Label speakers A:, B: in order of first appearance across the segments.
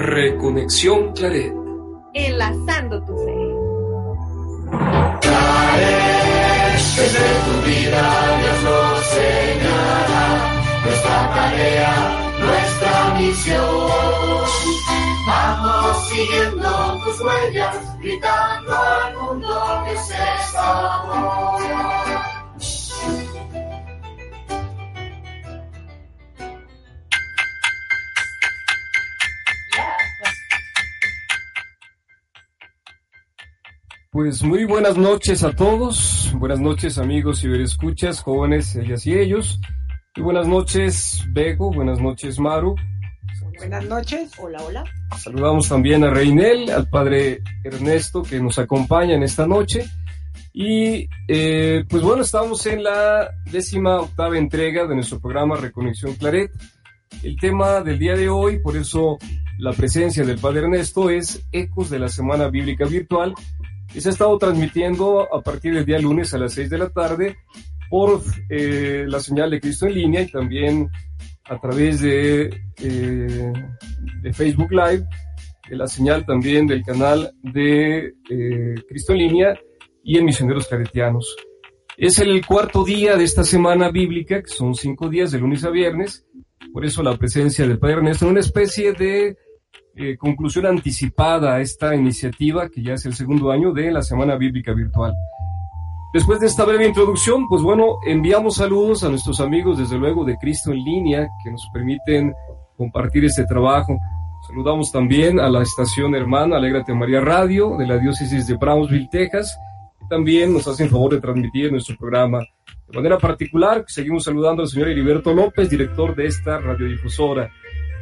A: Reconexión Claret.
B: Enlazando tu fe.
C: Claret, desde tu vida Dios nos señala nuestra tarea, nuestra misión. Vamos siguiendo tus huellas, gritando al mundo que es amor.
D: Pues muy buenas noches a todos, buenas noches amigos y escuchas, jóvenes, ellas y ellos, y buenas noches Bego, buenas noches Maru.
E: Buenas noches.
B: Hola, hola.
D: Saludamos también a Reinel, al padre Ernesto que nos acompaña en esta noche. Y eh, pues bueno, estamos en la décima octava entrega de nuestro programa Reconexión Claret. El tema del día de hoy, por eso la presencia del padre Ernesto, es Ecos de la Semana Bíblica Virtual y se ha estado transmitiendo a partir del día lunes a las 6 de la tarde por eh, la señal de Cristo en línea y también a través de, eh, de Facebook Live, de la señal también del canal de eh, Cristo en línea y en Misioneros Caretianos. Es el cuarto día de esta semana bíblica, que son cinco días de lunes a viernes, por eso la presencia del Padre Ernesto en una especie de eh, conclusión anticipada a esta iniciativa, que ya es el segundo año de la Semana Bíblica Virtual. Después de esta breve introducción, pues bueno, enviamos saludos a nuestros amigos, desde luego, de Cristo en línea, que nos permiten compartir este trabajo. Saludamos también a la estación hermana Alégrate María Radio de la diócesis de Brownsville, Texas, que también nos hacen favor de transmitir nuestro programa. De manera particular, seguimos saludando al señor Heriberto López, director de esta radiodifusora.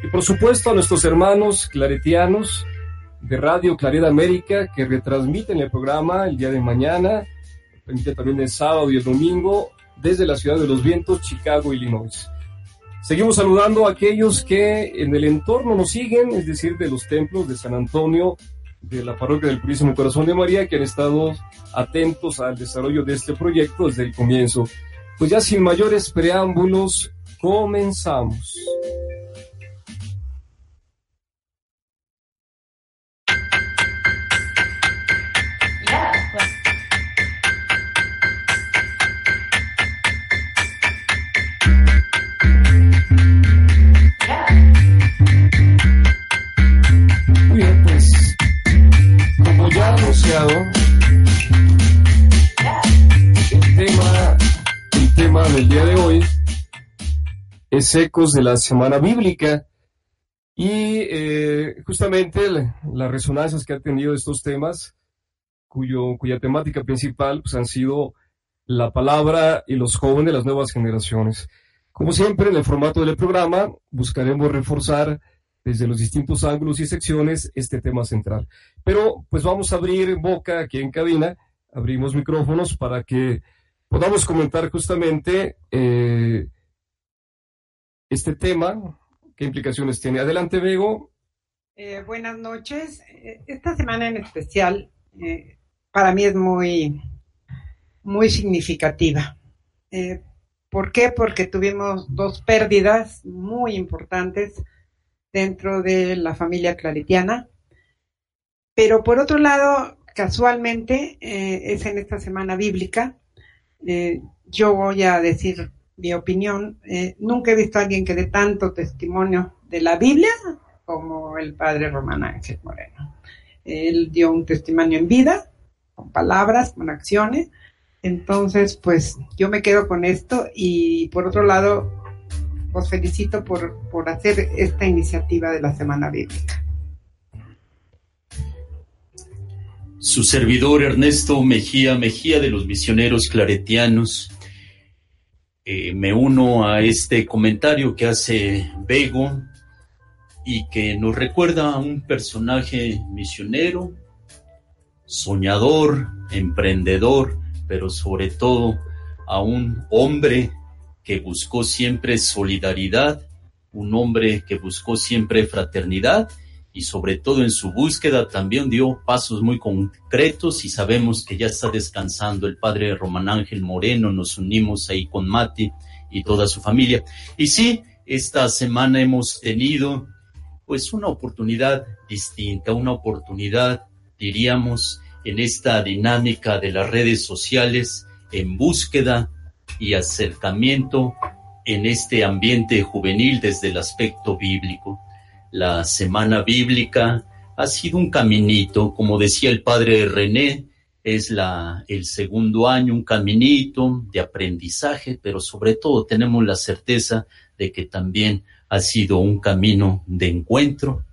D: Y por supuesto a nuestros hermanos claretianos de Radio Claridad América que retransmiten el programa el día de mañana, también el sábado y el domingo desde la ciudad de los vientos, Chicago, Illinois. Seguimos saludando a aquellos que en el entorno nos siguen, es decir, de los templos de San Antonio, de la parroquia del Purísimo Corazón de María, que han estado atentos al desarrollo de este proyecto desde el comienzo. Pues ya sin mayores preámbulos, comenzamos. El día de hoy es Ecos de la Semana Bíblica y eh, justamente las resonancias que ha tenido estos temas, cuyo, cuya temática principal pues, han sido la palabra y los jóvenes, las nuevas generaciones. Como siempre, en el formato del programa buscaremos reforzar desde los distintos ángulos y secciones este tema central. Pero pues vamos a abrir boca aquí en cabina, abrimos micrófonos para que podamos comentar justamente eh, este tema, qué implicaciones tiene. Adelante, Bego.
E: Eh, buenas noches. Eh, esta semana en especial para mí es muy, muy significativa. ¿Por qué? Porque tuvimos dos pérdidas muy importantes dentro de la familia claritiana. Pero por otro lado, casualmente, es en esta semana bíblica eh, yo voy a decir mi opinión. Eh, nunca he visto a alguien que dé tanto testimonio de la Biblia como el padre Román Ángel Moreno. Él dio un testimonio en vida, con palabras, con acciones. Entonces, pues yo me quedo con esto y por otro lado, os felicito por, por hacer esta iniciativa de la Semana Bíblica.
F: su servidor Ernesto Mejía Mejía de los misioneros claretianos. Eh, me uno a este comentario que hace Bego y que nos recuerda a un personaje misionero, soñador, emprendedor, pero sobre todo a un hombre que buscó siempre solidaridad, un hombre que buscó siempre fraternidad y sobre todo en su búsqueda también dio pasos muy concretos y sabemos que ya está descansando el padre Román Ángel Moreno, nos unimos ahí con Mati y toda su familia. Y sí, esta semana hemos tenido pues una oportunidad distinta, una oportunidad, diríamos, en esta dinámica de las redes sociales, en búsqueda y acercamiento en este ambiente juvenil desde el aspecto bíblico. La semana bíblica ha sido un caminito, como decía el padre René, es la, el segundo año, un caminito de aprendizaje, pero sobre todo tenemos la certeza de que también ha sido un camino de encuentro,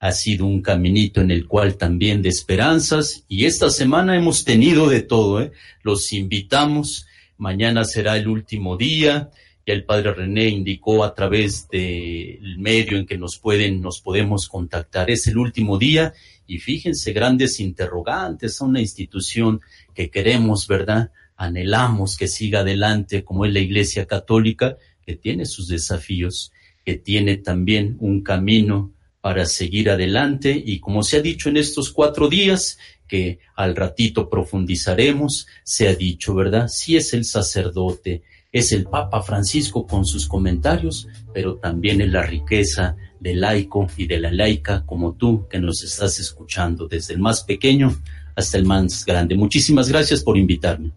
F: ha sido un caminito en el cual también de esperanzas y esta semana hemos tenido de todo, ¿eh? los invitamos, mañana será el último día, ya el padre René indicó a través del medio en que nos pueden, nos podemos contactar, es el último día y fíjense grandes interrogantes a una institución que queremos, ¿verdad? Anhelamos que siga adelante como es la Iglesia Católica, que tiene sus desafíos, que tiene también un camino para seguir adelante y como se ha dicho en estos cuatro días, que al ratito profundizaremos, se ha dicho, ¿verdad? Si es el sacerdote, es el Papa Francisco con sus comentarios, pero también es la riqueza del laico y de la laica como tú que nos estás escuchando, desde el más pequeño hasta el más grande. Muchísimas gracias por invitarme.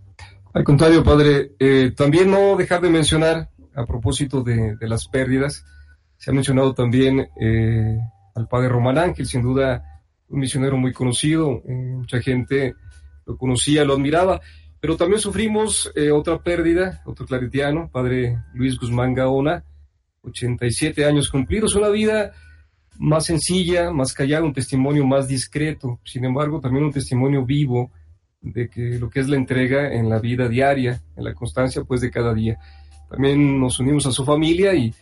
D: Al contrario, padre, eh, también no dejar de mencionar, a propósito de, las pérdidas, se ha mencionado también eh, al padre Román Ángel, sin duda un misionero muy conocido, eh, mucha gente lo conocía, lo admiraba, pero también sufrimos eh, otra pérdida, otro claretiano, padre Luis Guzmán Gaona, 87 años cumplidos, una vida más sencilla, más callada, un testimonio más discreto, sin embargo también un testimonio vivo de que lo que es la entrega en la vida diaria, en la constancia pues de cada día. También nos unimos a su familia y,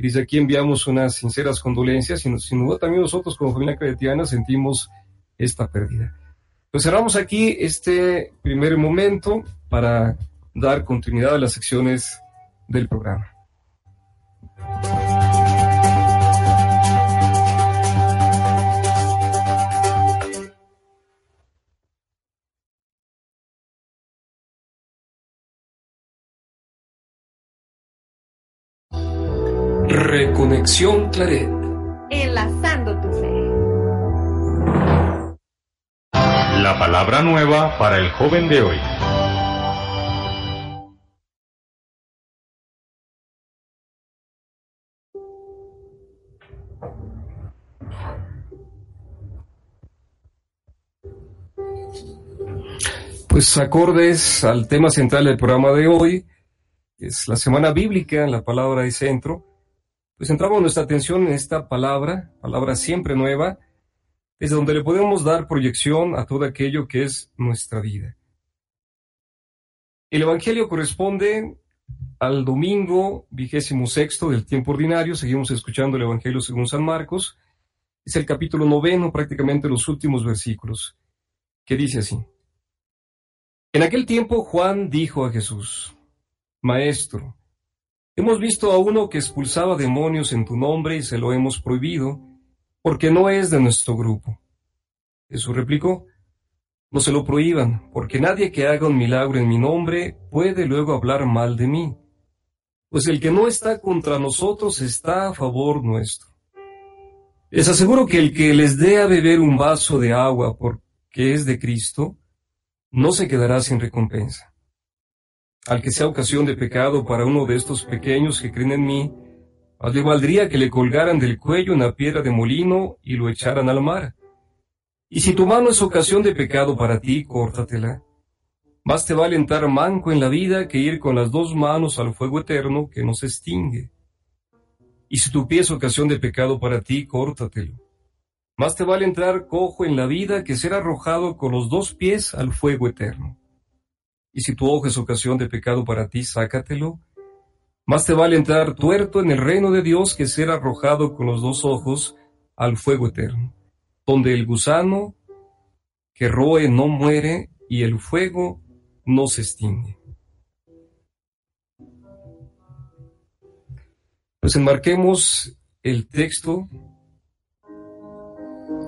D: desde aquí enviamos unas sinceras condolencias y sin duda también nosotros como familia claretiana sentimos esta pérdida. Pues cerramos aquí este primer momento para dar continuidad a las secciones del programa. Reconexión Claret.
B: Enlazando tu fe.
A: La palabra nueva para el joven de hoy.
D: Pues acordes al tema central del programa de hoy, es la semana bíblica, la palabra de centro, pues centramos nuestra atención en esta palabra, palabra siempre nueva, desde donde le podemos dar proyección a todo aquello que es nuestra vida. El Evangelio corresponde al domingo vigésimo sexto del tiempo ordinario. Seguimos escuchando el Evangelio según San Marcos. Es el capítulo noveno, prácticamente los últimos versículos, que dice así. En aquel tiempo Juan dijo a Jesús, Maestro, hemos visto a uno que expulsaba demonios en tu nombre y se lo hemos prohibido porque no es de nuestro grupo. Jesús replicó, no se lo prohíban, porque nadie que haga un milagro en mi nombre puede luego hablar mal de mí, pues el que no está contra nosotros está a favor nuestro. Les aseguro que el que les dé a beber un vaso de agua porque es de Cristo, no se quedará sin recompensa. Al que sea ocasión de pecado para uno de estos pequeños que creen en mí, más le valdría que le colgaran del cuello una piedra de molino y lo echaran al mar. Y si tu mano es ocasión de pecado para ti, córtatela. Más te vale entrar manco en la vida que ir con las dos manos al fuego eterno que no se extingue. Y si tu pie es ocasión de pecado para ti, córtatelo. Más te vale entrar cojo en la vida que ser arrojado con los dos pies al fuego eterno. Y si tu ojo es ocasión de pecado para ti, sácatelo más te vale entrar tuerto en el reino de Dios que ser arrojado con los dos ojos al fuego eterno, donde el gusano que roe no muere y el fuego no se extingue. Pues enmarquemos el texto.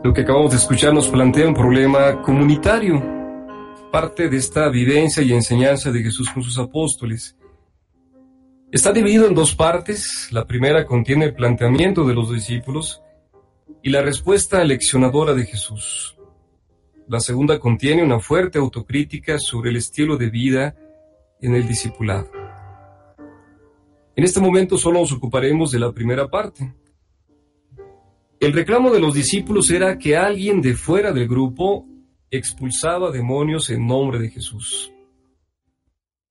D: Lo que acabamos de escuchar nos plantea un problema comunitario, parte de esta vivencia y enseñanza de Jesús con sus apóstoles. Está dividido en dos partes. La primera contiene el planteamiento de los discípulos y la respuesta leccionadora de Jesús. La segunda contiene una fuerte autocrítica sobre el estilo de vida en el discipulado. En este momento solo nos ocuparemos de la primera parte. El reclamo de los discípulos era que alguien de fuera del grupo expulsaba demonios en nombre de Jesús.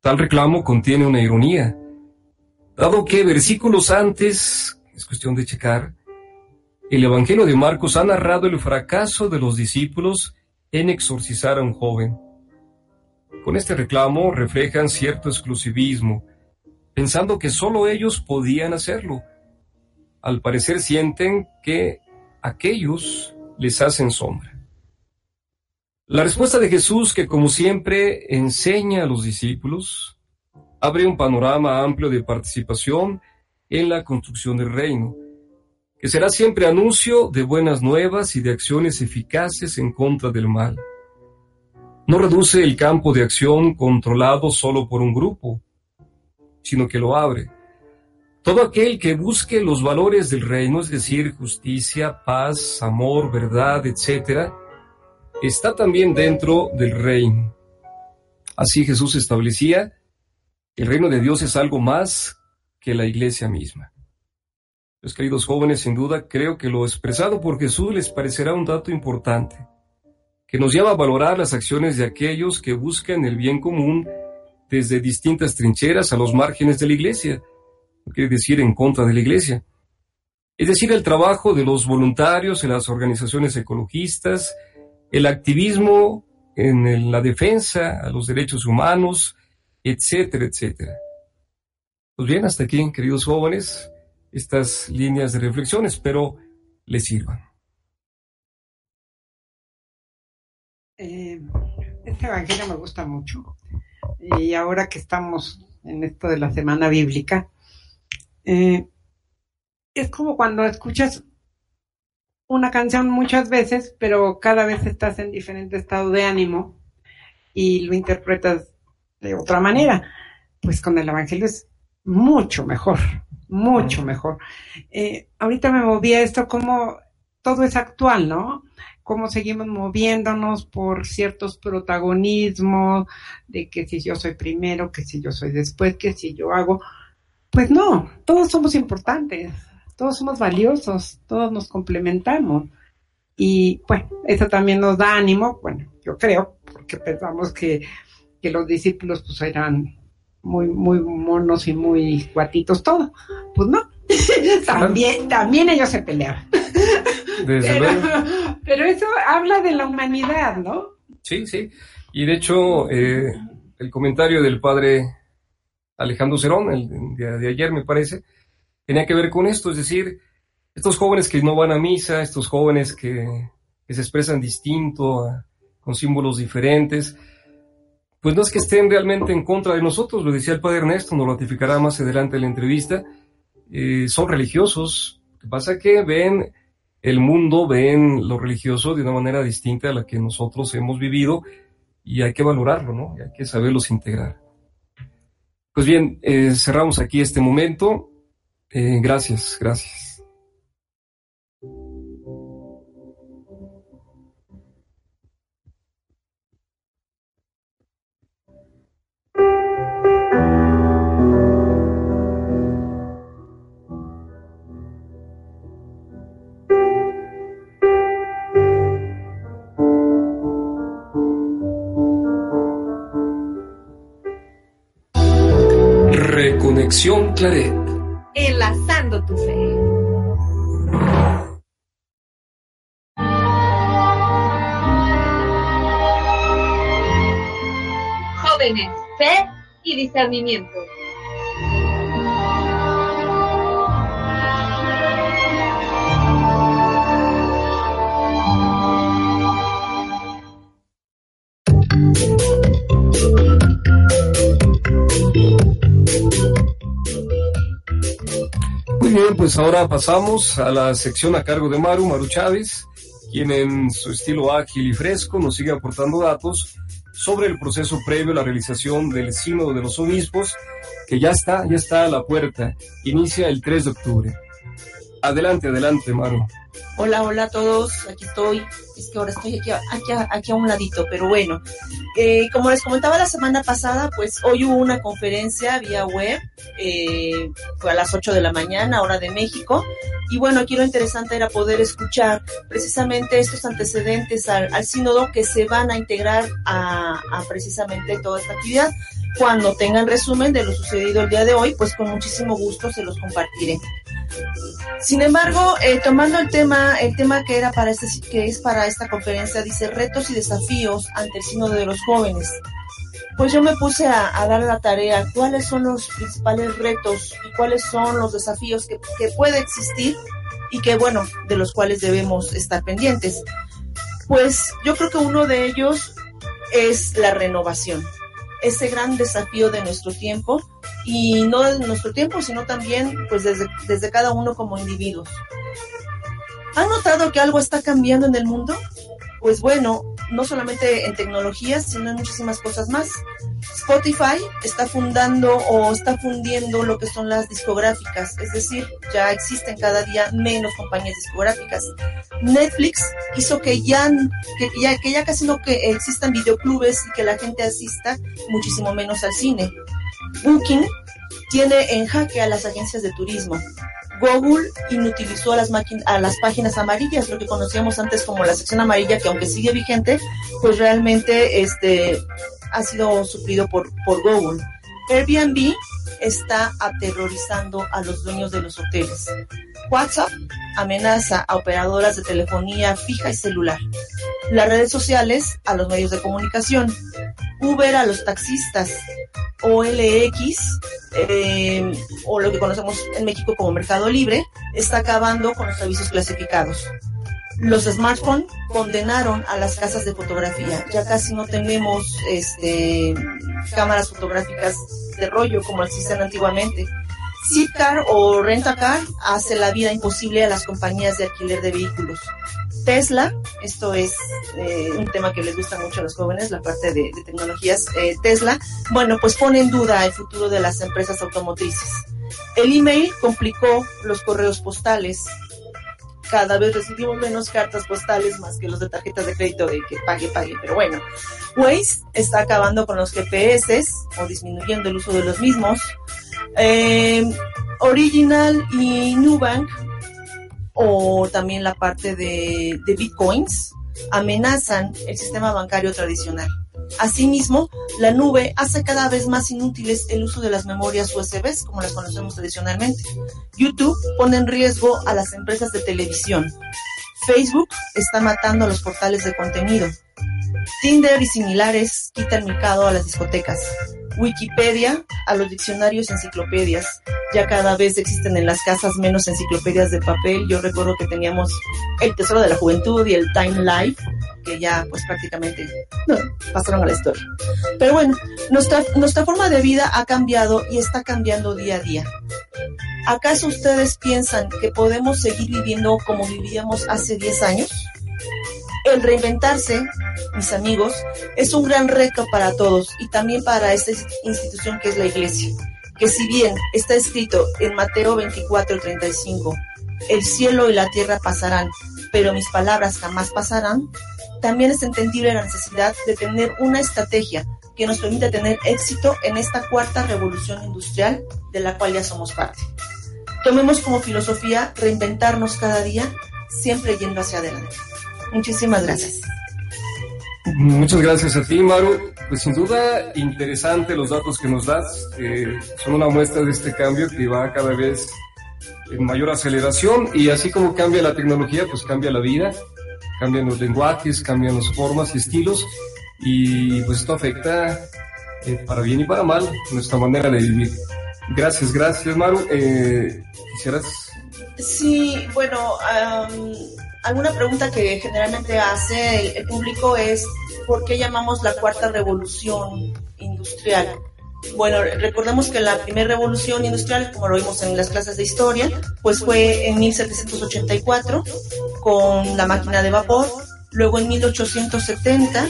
D: Tal reclamo contiene una ironía, dado que versículos antes, es cuestión de checar, el Evangelio de Marcos ha narrado el fracaso de los discípulos en exorcizar a un joven. Con este reclamo reflejan cierto exclusivismo, pensando que solo ellos podían hacerlo. Al parecer sienten que aquellos les hacen sombra. La respuesta de Jesús, que como siempre enseña a los discípulos, abre un panorama amplio de participación en la construcción del reino, que será siempre anuncio de buenas nuevas y de acciones eficaces en contra del mal. No reduce el campo de acción controlado solo por un grupo, sino que lo abre. Todo aquel que busque los valores del reino, es decir, justicia, paz, amor, verdad, etc., está también dentro del reino. Así Jesús establecía, el reino de Dios es algo más que la iglesia misma. Los queridos jóvenes, sin duda, creo que lo expresado por Jesús les parecerá un dato importante, que nos lleva a valorar las acciones de aquellos que buscan el bien común desde distintas trincheras a los márgenes de la iglesia, quiere decir en contra de la iglesia. Es decir, el trabajo de los voluntarios en las organizaciones ecologistas, el activismo en la defensa a los derechos humanos, etcétera, etcétera. Pues bien, hasta aquí, queridos jóvenes, estas líneas de reflexión espero les sirvan.
E: Eh, este evangelio me gusta mucho y ahora que estamos en esto de la semana bíblica, eh, es como cuando escuchas una canción muchas veces, pero cada vez estás en diferente estado de ánimo y lo interpretas de otra manera. Pues con el Evangelio es mucho mejor, mucho mejor. Eh, ahorita me moví a esto como todo es actual, ¿no? Cómo seguimos moviéndonos por ciertos protagonismos, de que si yo soy primero, que si yo soy después, que si yo hago. Pues no, todos somos importantes todos somos valiosos, todos nos complementamos. Y bueno, eso también nos da ánimo, bueno, yo creo, porque pensamos que, los discípulos pues eran muy, muy monos y muy guatitos todos. Pues no, también, también ellos se peleaban. pero, pero, eso habla de la humanidad, ¿no?
D: Sí, sí. Y de hecho, eh, el comentario del padre Alejandro Cerón, el de ayer me parece, tenía que ver con esto, es decir, estos jóvenes que no van a misa, estos jóvenes que, se expresan distinto, con símbolos diferentes, pues no es que estén realmente en contra de nosotros, lo decía el padre Ernesto, nos ratificará más adelante en la entrevista, eh, son religiosos, lo que pasa es que ven el mundo, ven lo religioso de una manera distinta a la que nosotros hemos vivido y hay que valorarlo, ¿no? Y hay que saberlos integrar. Pues bien, eh, cerramos aquí este momento. Eh, gracias, gracias. Reconexión Claret
B: enlazando tu fe. Jóvenes, fe y discernimiento.
D: Bien, pues ahora pasamos a la sección a cargo de Maru, Maru Chávez, quien en su estilo ágil y fresco nos sigue aportando datos sobre el proceso previo a la realización del Sínodo de los Obispos, que ya está, ya está a la puerta. Inicia el 3 de octubre. Adelante, adelante, Maru.
G: Hola, hola a todos, aquí estoy. Es que ahora estoy aquí, aquí, aquí a un ladito, pero bueno. Eh, como les comentaba la semana pasada, pues hoy hubo una conferencia vía web, eh, fue a las 8 de la mañana, hora de México. Y bueno, aquí lo interesante era poder escuchar precisamente estos antecedentes al, al sínodo que se van a integrar a, a precisamente toda esta actividad. Cuando tengan resumen de lo sucedido el día de hoy, pues con muchísimo gusto se los compartiré. Sin embargo, eh, tomando el tema, el tema que era para este, que es para esta conferencia, dice retos y desafíos ante el sínodo de los jóvenes. Pues yo me puse a, a, dar la tarea, cuáles son los principales retos y cuáles son los desafíos que, que puede existir y que, bueno, de los cuales debemos estar pendientes. Pues yo creo que uno de ellos es la renovación ese gran desafío de nuestro tiempo y no de nuestro tiempo, sino también pues desde, desde cada uno como individuos. ¿Han notado que algo está cambiando en el mundo? Pues bueno, no solamente en tecnologías, sino en muchísimas cosas más. Spotify está fundando o está fundiendo lo que son las discográficas, es decir, ya existen cada día menos compañías discográficas. Netflix hizo que ya, que ya, que ya casi no que existan videoclubes y que la gente asista muchísimo menos al cine. Booking tiene en jaque a las agencias de turismo. Google inutilizó a las, a las páginas amarillas, lo que conocíamos antes como la sección amarilla, que aunque sigue vigente, pues realmente este, ha sido suplido por, por Google. Airbnb está aterrorizando a los dueños de los hoteles. WhatsApp amenaza a operadoras de telefonía fija y celular. Las redes sociales a los medios de comunicación. Uber a los taxistas. OLX, eh, o lo que conocemos en México como Mercado Libre, está acabando con los servicios clasificados. Los smartphones condenaron a las casas de fotografía. Ya casi no tenemos este, cámaras fotográficas de rollo como existen antiguamente. Zipcar o Rentacar hace la vida imposible a las compañías de alquiler de vehículos. Tesla, esto es eh, un tema que les gusta mucho a los jóvenes, la parte de, tecnologías, eh, Tesla, bueno, pues pone en duda el futuro de las empresas automotrices. El email complicó los correos postales. Cada vez recibimos menos cartas postales más que los de tarjetas de crédito de que pague, pague. Pero bueno, Waze está acabando con los GPS o disminuyendo el uso de los mismos. Eh, Original y Nubank o también la parte de, bitcoins amenazan el sistema bancario tradicional. Asimismo, la nube hace cada vez más inútiles el uso de las memorias USB, como las conocemos tradicionalmente. YouTube pone en riesgo a las empresas de televisión. Facebook está matando a los portales de contenido. Tinder y similares quitan mercado a las discotecas. Wikipedia a los diccionarios enciclopedias. Ya cada vez existen en las casas menos enciclopedias de papel. Yo recuerdo que teníamos el Tesoro de la Juventud y el Time Life, que ya pues prácticamente pasaron a la historia. Pero bueno, nuestra, nuestra forma de vida ha cambiado y está cambiando día a día. ¿Acaso ustedes piensan que podemos seguir viviendo como vivíamos hace 10 años? El reinventarse, mis amigos, es un gran reto para todos y también para esta institución que es la iglesia. Que si bien está escrito en Mateo 24, 35, el cielo y la tierra pasarán, pero mis palabras jamás pasarán, también es entendible la necesidad de tener una estrategia que nos permita tener éxito en esta cuarta revolución industrial de la cual ya somos parte. Tomemos como filosofía reinventarnos cada día, siempre yendo hacia adelante. Muchísimas gracias.
D: Muchas gracias a ti, Maru. Pues sin duda interesante los datos que nos das. Eh, son una muestra de este cambio que va cada vez en mayor aceleración y así como cambia la tecnología, pues cambia la vida, cambian los lenguajes, cambian las formas y estilos y pues esto afecta eh, para bien y para mal nuestra manera de vivir. Gracias, gracias, Maru. Eh, ¿Quisieras?
G: Sí, bueno, um, alguna pregunta que generalmente hace el, público es ¿por qué llamamos la cuarta revolución industrial? Bueno, recordemos que la primera revolución industrial, como lo vimos en las clases de historia, pues fue en 1784 con la máquina de vapor, luego en 1870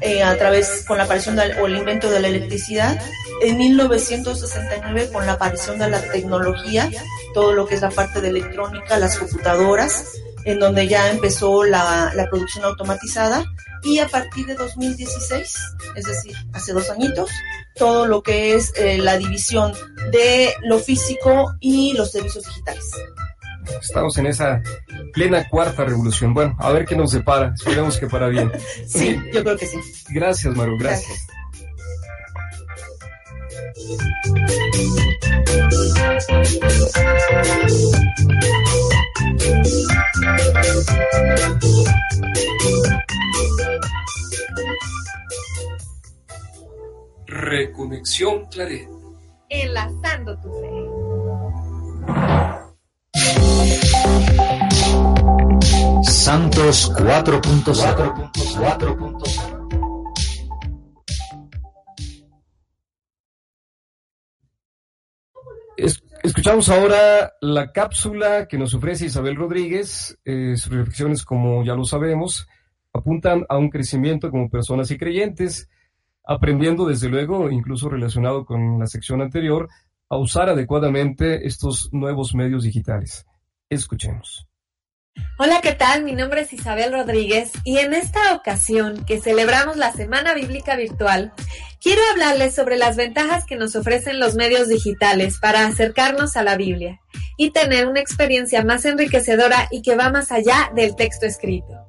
G: eh, a través con la aparición del, o el invento de la electricidad, en 1969 con la aparición de la tecnología, todo lo que es la parte de electrónica, las computadoras, en donde ya empezó la, la producción automatizada y a partir de 2016, es decir, hace dos añitos, todo lo que es eh, la división de lo físico y los servicios digitales.
D: Estamos en esa plena cuarta revolución. Bueno, a ver qué nos depara. Esperemos que para bien.
G: Sí, yo creo que sí.
D: Gracias, Maru. Gracias. Reconexión Claret.
B: Enlazando tu fe.
H: Santos 4.4.4.
D: Es- Escuchamos ahora la cápsula que nos ofrece Isabel Rodríguez. Eh, sus reflexiones, como ya lo sabemos, apuntan a un crecimiento como personas y creyentes, aprendiendo desde luego, incluso relacionado con la sección anterior, a usar adecuadamente estos nuevos medios digitales. Escuchemos.
B: Hola, ¿qué tal? Mi nombre es Isabel Rodríguez y en esta ocasión que celebramos la Semana Bíblica Virtual, quiero hablarles sobre las ventajas que nos ofrecen los medios digitales para acercarnos a la Biblia y tener una experiencia más enriquecedora y que va más allá del texto escrito.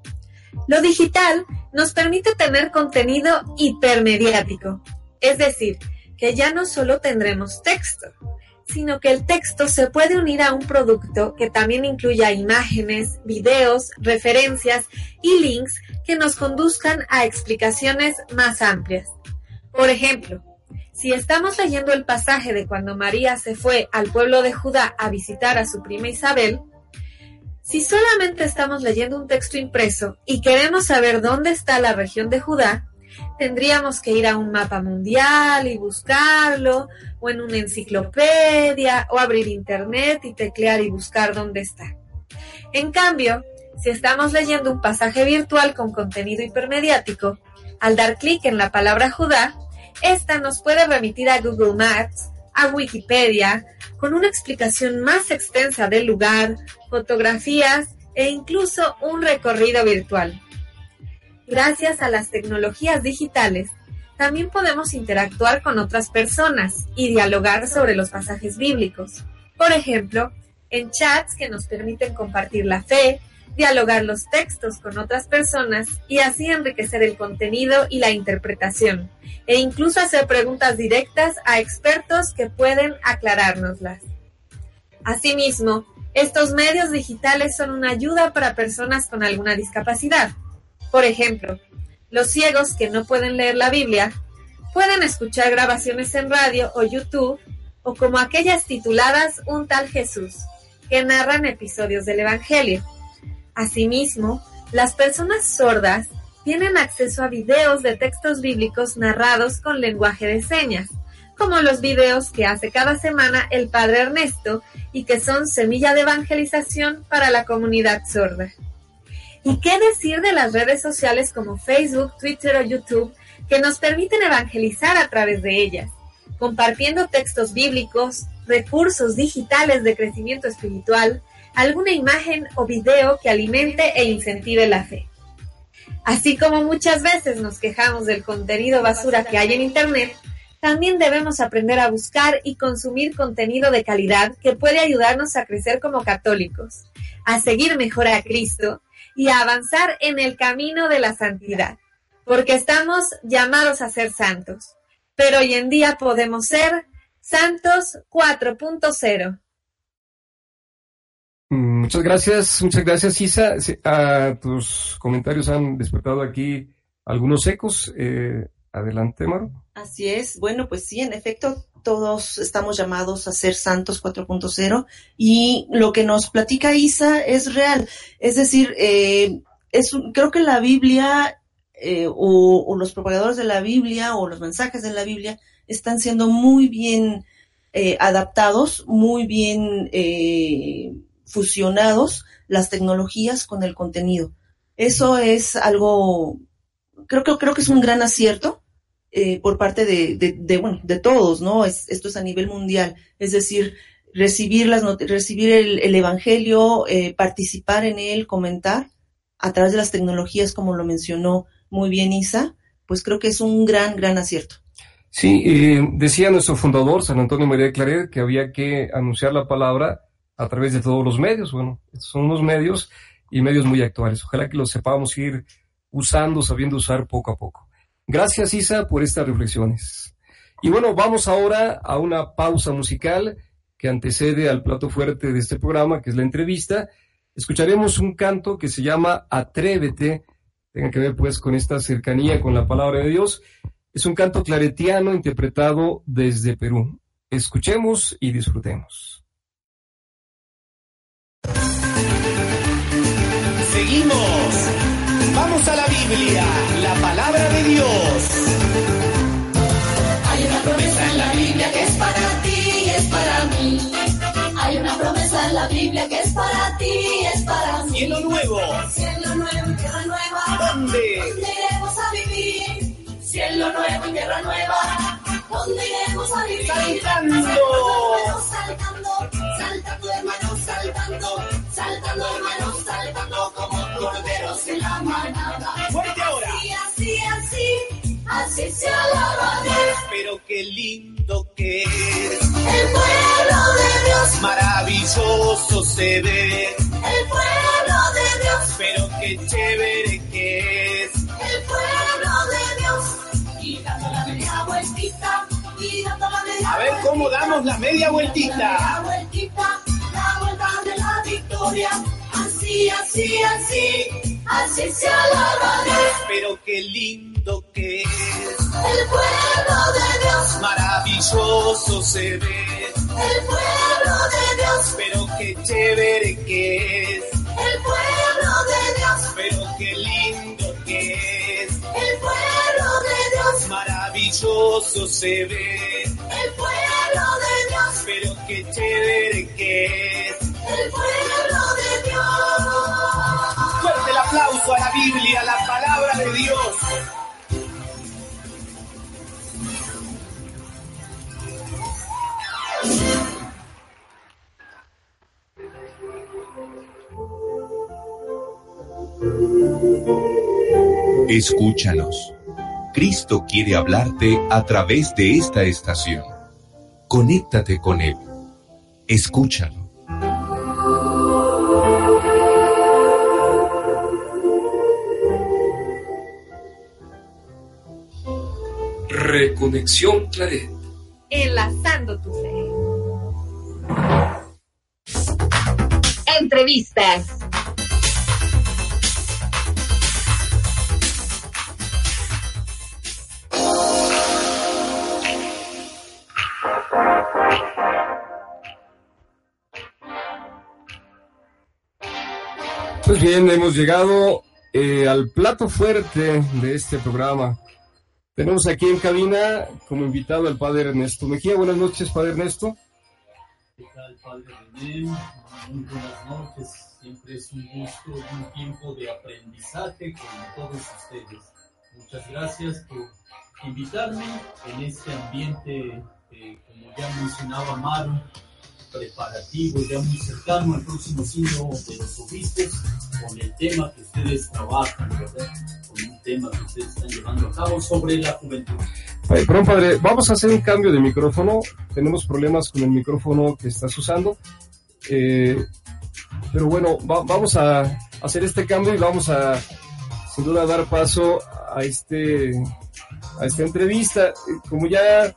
B: Lo digital nos permite tener contenido hipermediático, es decir, que ya no solo tendremos texto, sino que el texto se puede unir a un producto que también incluya imágenes, videos, referencias y links que nos conduzcan a explicaciones más amplias. Por ejemplo, si estamos leyendo el pasaje de cuando María se fue al pueblo de Judá a visitar a su prima Isabel, si solamente estamos leyendo un texto impreso y queremos saber dónde está la región de Judá, tendríamos que ir a un mapa mundial y buscarlo, o en una enciclopedia, o abrir internet y teclear y buscar dónde está. En cambio, si estamos leyendo un pasaje virtual con contenido hipermediático, al dar clic en la palabra Judá, esta nos puede remitir a Google Maps, a Wikipedia, con una explicación más extensa del lugar, fotografías e incluso un recorrido virtual. Gracias a las tecnologías digitales, también podemos interactuar con otras personas y dialogar sobre los pasajes bíblicos. Por ejemplo, en chats que nos permiten compartir la fe, dialogar los textos con otras personas y así enriquecer el contenido y la interpretación, e incluso hacer preguntas directas a expertos que pueden aclarárnoslas. Asimismo, estos medios digitales son una ayuda para personas con alguna discapacidad. Por ejemplo, los ciegos que no pueden leer la Biblia pueden escuchar grabaciones en radio o YouTube o como aquellas tituladas Un tal Jesús, que narran episodios del Evangelio. Asimismo, las personas sordas tienen acceso a videos de textos bíblicos narrados con lenguaje de señas, como los videos que hace cada semana el Padre Ernesto y que son semilla de evangelización para la comunidad sorda. ¿Y qué decir de las redes sociales como Facebook, Twitter o YouTube que nos permiten evangelizar a través de ellas, compartiendo textos bíblicos, recursos digitales de crecimiento espiritual, alguna imagen o video que alimente e incentive la fe? Así como muchas veces nos quejamos del contenido basura que hay en Internet, también debemos aprender a buscar y consumir contenido de calidad que puede ayudarnos a crecer como católicos, a seguir mejor a Cristo y a avanzar en el camino de la santidad, porque estamos llamados a ser santos, pero hoy en día podemos ser santos 4.0.
D: Mm, Muchas gracias, muchas gracias, Isa. Ah, tus comentarios han despertado aquí algunos ecos. Eh, adelante, Maru.
G: Así es. Bueno, pues sí, en efecto, todos estamos llamados a ser santos 4.0 y lo que nos platica Isa es real. Es decir, eh, es creo que la Biblia eh, o, o los propagadores de la Biblia o los mensajes de la Biblia están siendo muy bien eh, adaptados, muy bien eh, fusionados las tecnologías con el contenido. Eso es algo, creo que creo que es un gran acierto eh, por parte de, bueno, de todos, ¿no? Es, esto es a nivel mundial. Es decir, recibir, las recibir el, el Evangelio, eh, participar en él, comentar a través de las tecnologías, como lo mencionó muy bien Isa, pues creo que es un gran, gran acierto.
D: Sí, decía nuestro fundador, San Antonio María de Claret, que había que anunciar la palabra a través de todos los medios. Bueno, son unos medios y medios muy actuales. Ojalá que los sepamos ir usando, sabiendo usar poco a poco. Gracias, Isa, por estas reflexiones. Y bueno, vamos ahora a una pausa musical que antecede al plato fuerte de este programa, que es la entrevista. Escucharemos un canto que se llama Atrévete, tenga que ver pues con esta cercanía con la palabra de Dios. Es un canto claretiano interpretado desde Perú. Escuchemos y disfrutemos.
I: Seguimos. Vamos a la Biblia, la palabra de Dios.
C: Hay una promesa en la Biblia que es para ti y es para mí. Hay una promesa en la Biblia que es para ti y es para mí.
I: Cielo nuevo.
C: Cielo nuevo y tierra nueva.
I: ¿Dónde?
C: ¿Dónde iremos a vivir? Cielo nuevo y tierra nueva. ¿Dónde iremos a vivir?
I: Saltando.
C: Saltando, saltando, hermanos, saltando. Saltando, hermanos, saltando como corderos en la manada.
I: Fuerte ahora.
C: Así, así, así, así se alaba Dios.
I: Pero qué lindo que es.
C: El pueblo de Dios,
I: Maravilloso se ve.
C: el pueblo de Dios,
I: Pero qué chévere que es.
C: el pueblo de Dios. Y dando la media vueltita, y dando la media
I: A ver cómo damos la media
C: La
I: vueltita.
C: vueltita, la vuelta de la victoria. Así, así, así, así se alaba Dios.
I: Pero qué lindo que es.
C: El pueblo de Dios,
I: Maravilloso se ve.
C: el pueblo de Dios,
I: Pero qué chévere que es.
C: el pueblo de Dios,
I: Pero qué lindo que es.
C: el pueblo de Dios,
I: Maravilloso se ve.
C: el pueblo de Dios,
I: Pero qué chévere que es.
C: el pueblo.
I: Fuerte el aplauso a la Biblia, la palabra de Dios.
J: Escúchanos. Cristo quiere hablarte a través de esta estación. Conéctate con Él. Escúchalo.
D: Reconexión Claret.
B: Enlazando tu fe.
K: Entrevistas.
D: Pues bien, hemos llegado eh, al plato fuerte de este programa. Tenemos aquí en cabina como invitado al padre Ernesto Mejía. Buenas noches, padre Ernesto.
L: ¿Qué tal, Padre René? Muy buenas noches. Siempre es un gusto un tiempo de aprendizaje con todos ustedes. Muchas gracias por invitarme en este ambiente, eh, como ya mencionaba Maru, preparativo, ya muy cercano al próximo signo de los obispos, con el tema que ustedes trabajan, ¿verdad? Con un tema que ustedes están llevando a cabo sobre la juventud.
D: Eh, perdón, padre, vamos a hacer un cambio de micrófono. Tenemos problemas con el micrófono que estás usando. Eh, pero bueno, va- vamos a hacer este cambio y vamos a, sin duda, dar paso a, este, a esta entrevista. Eh, Como ya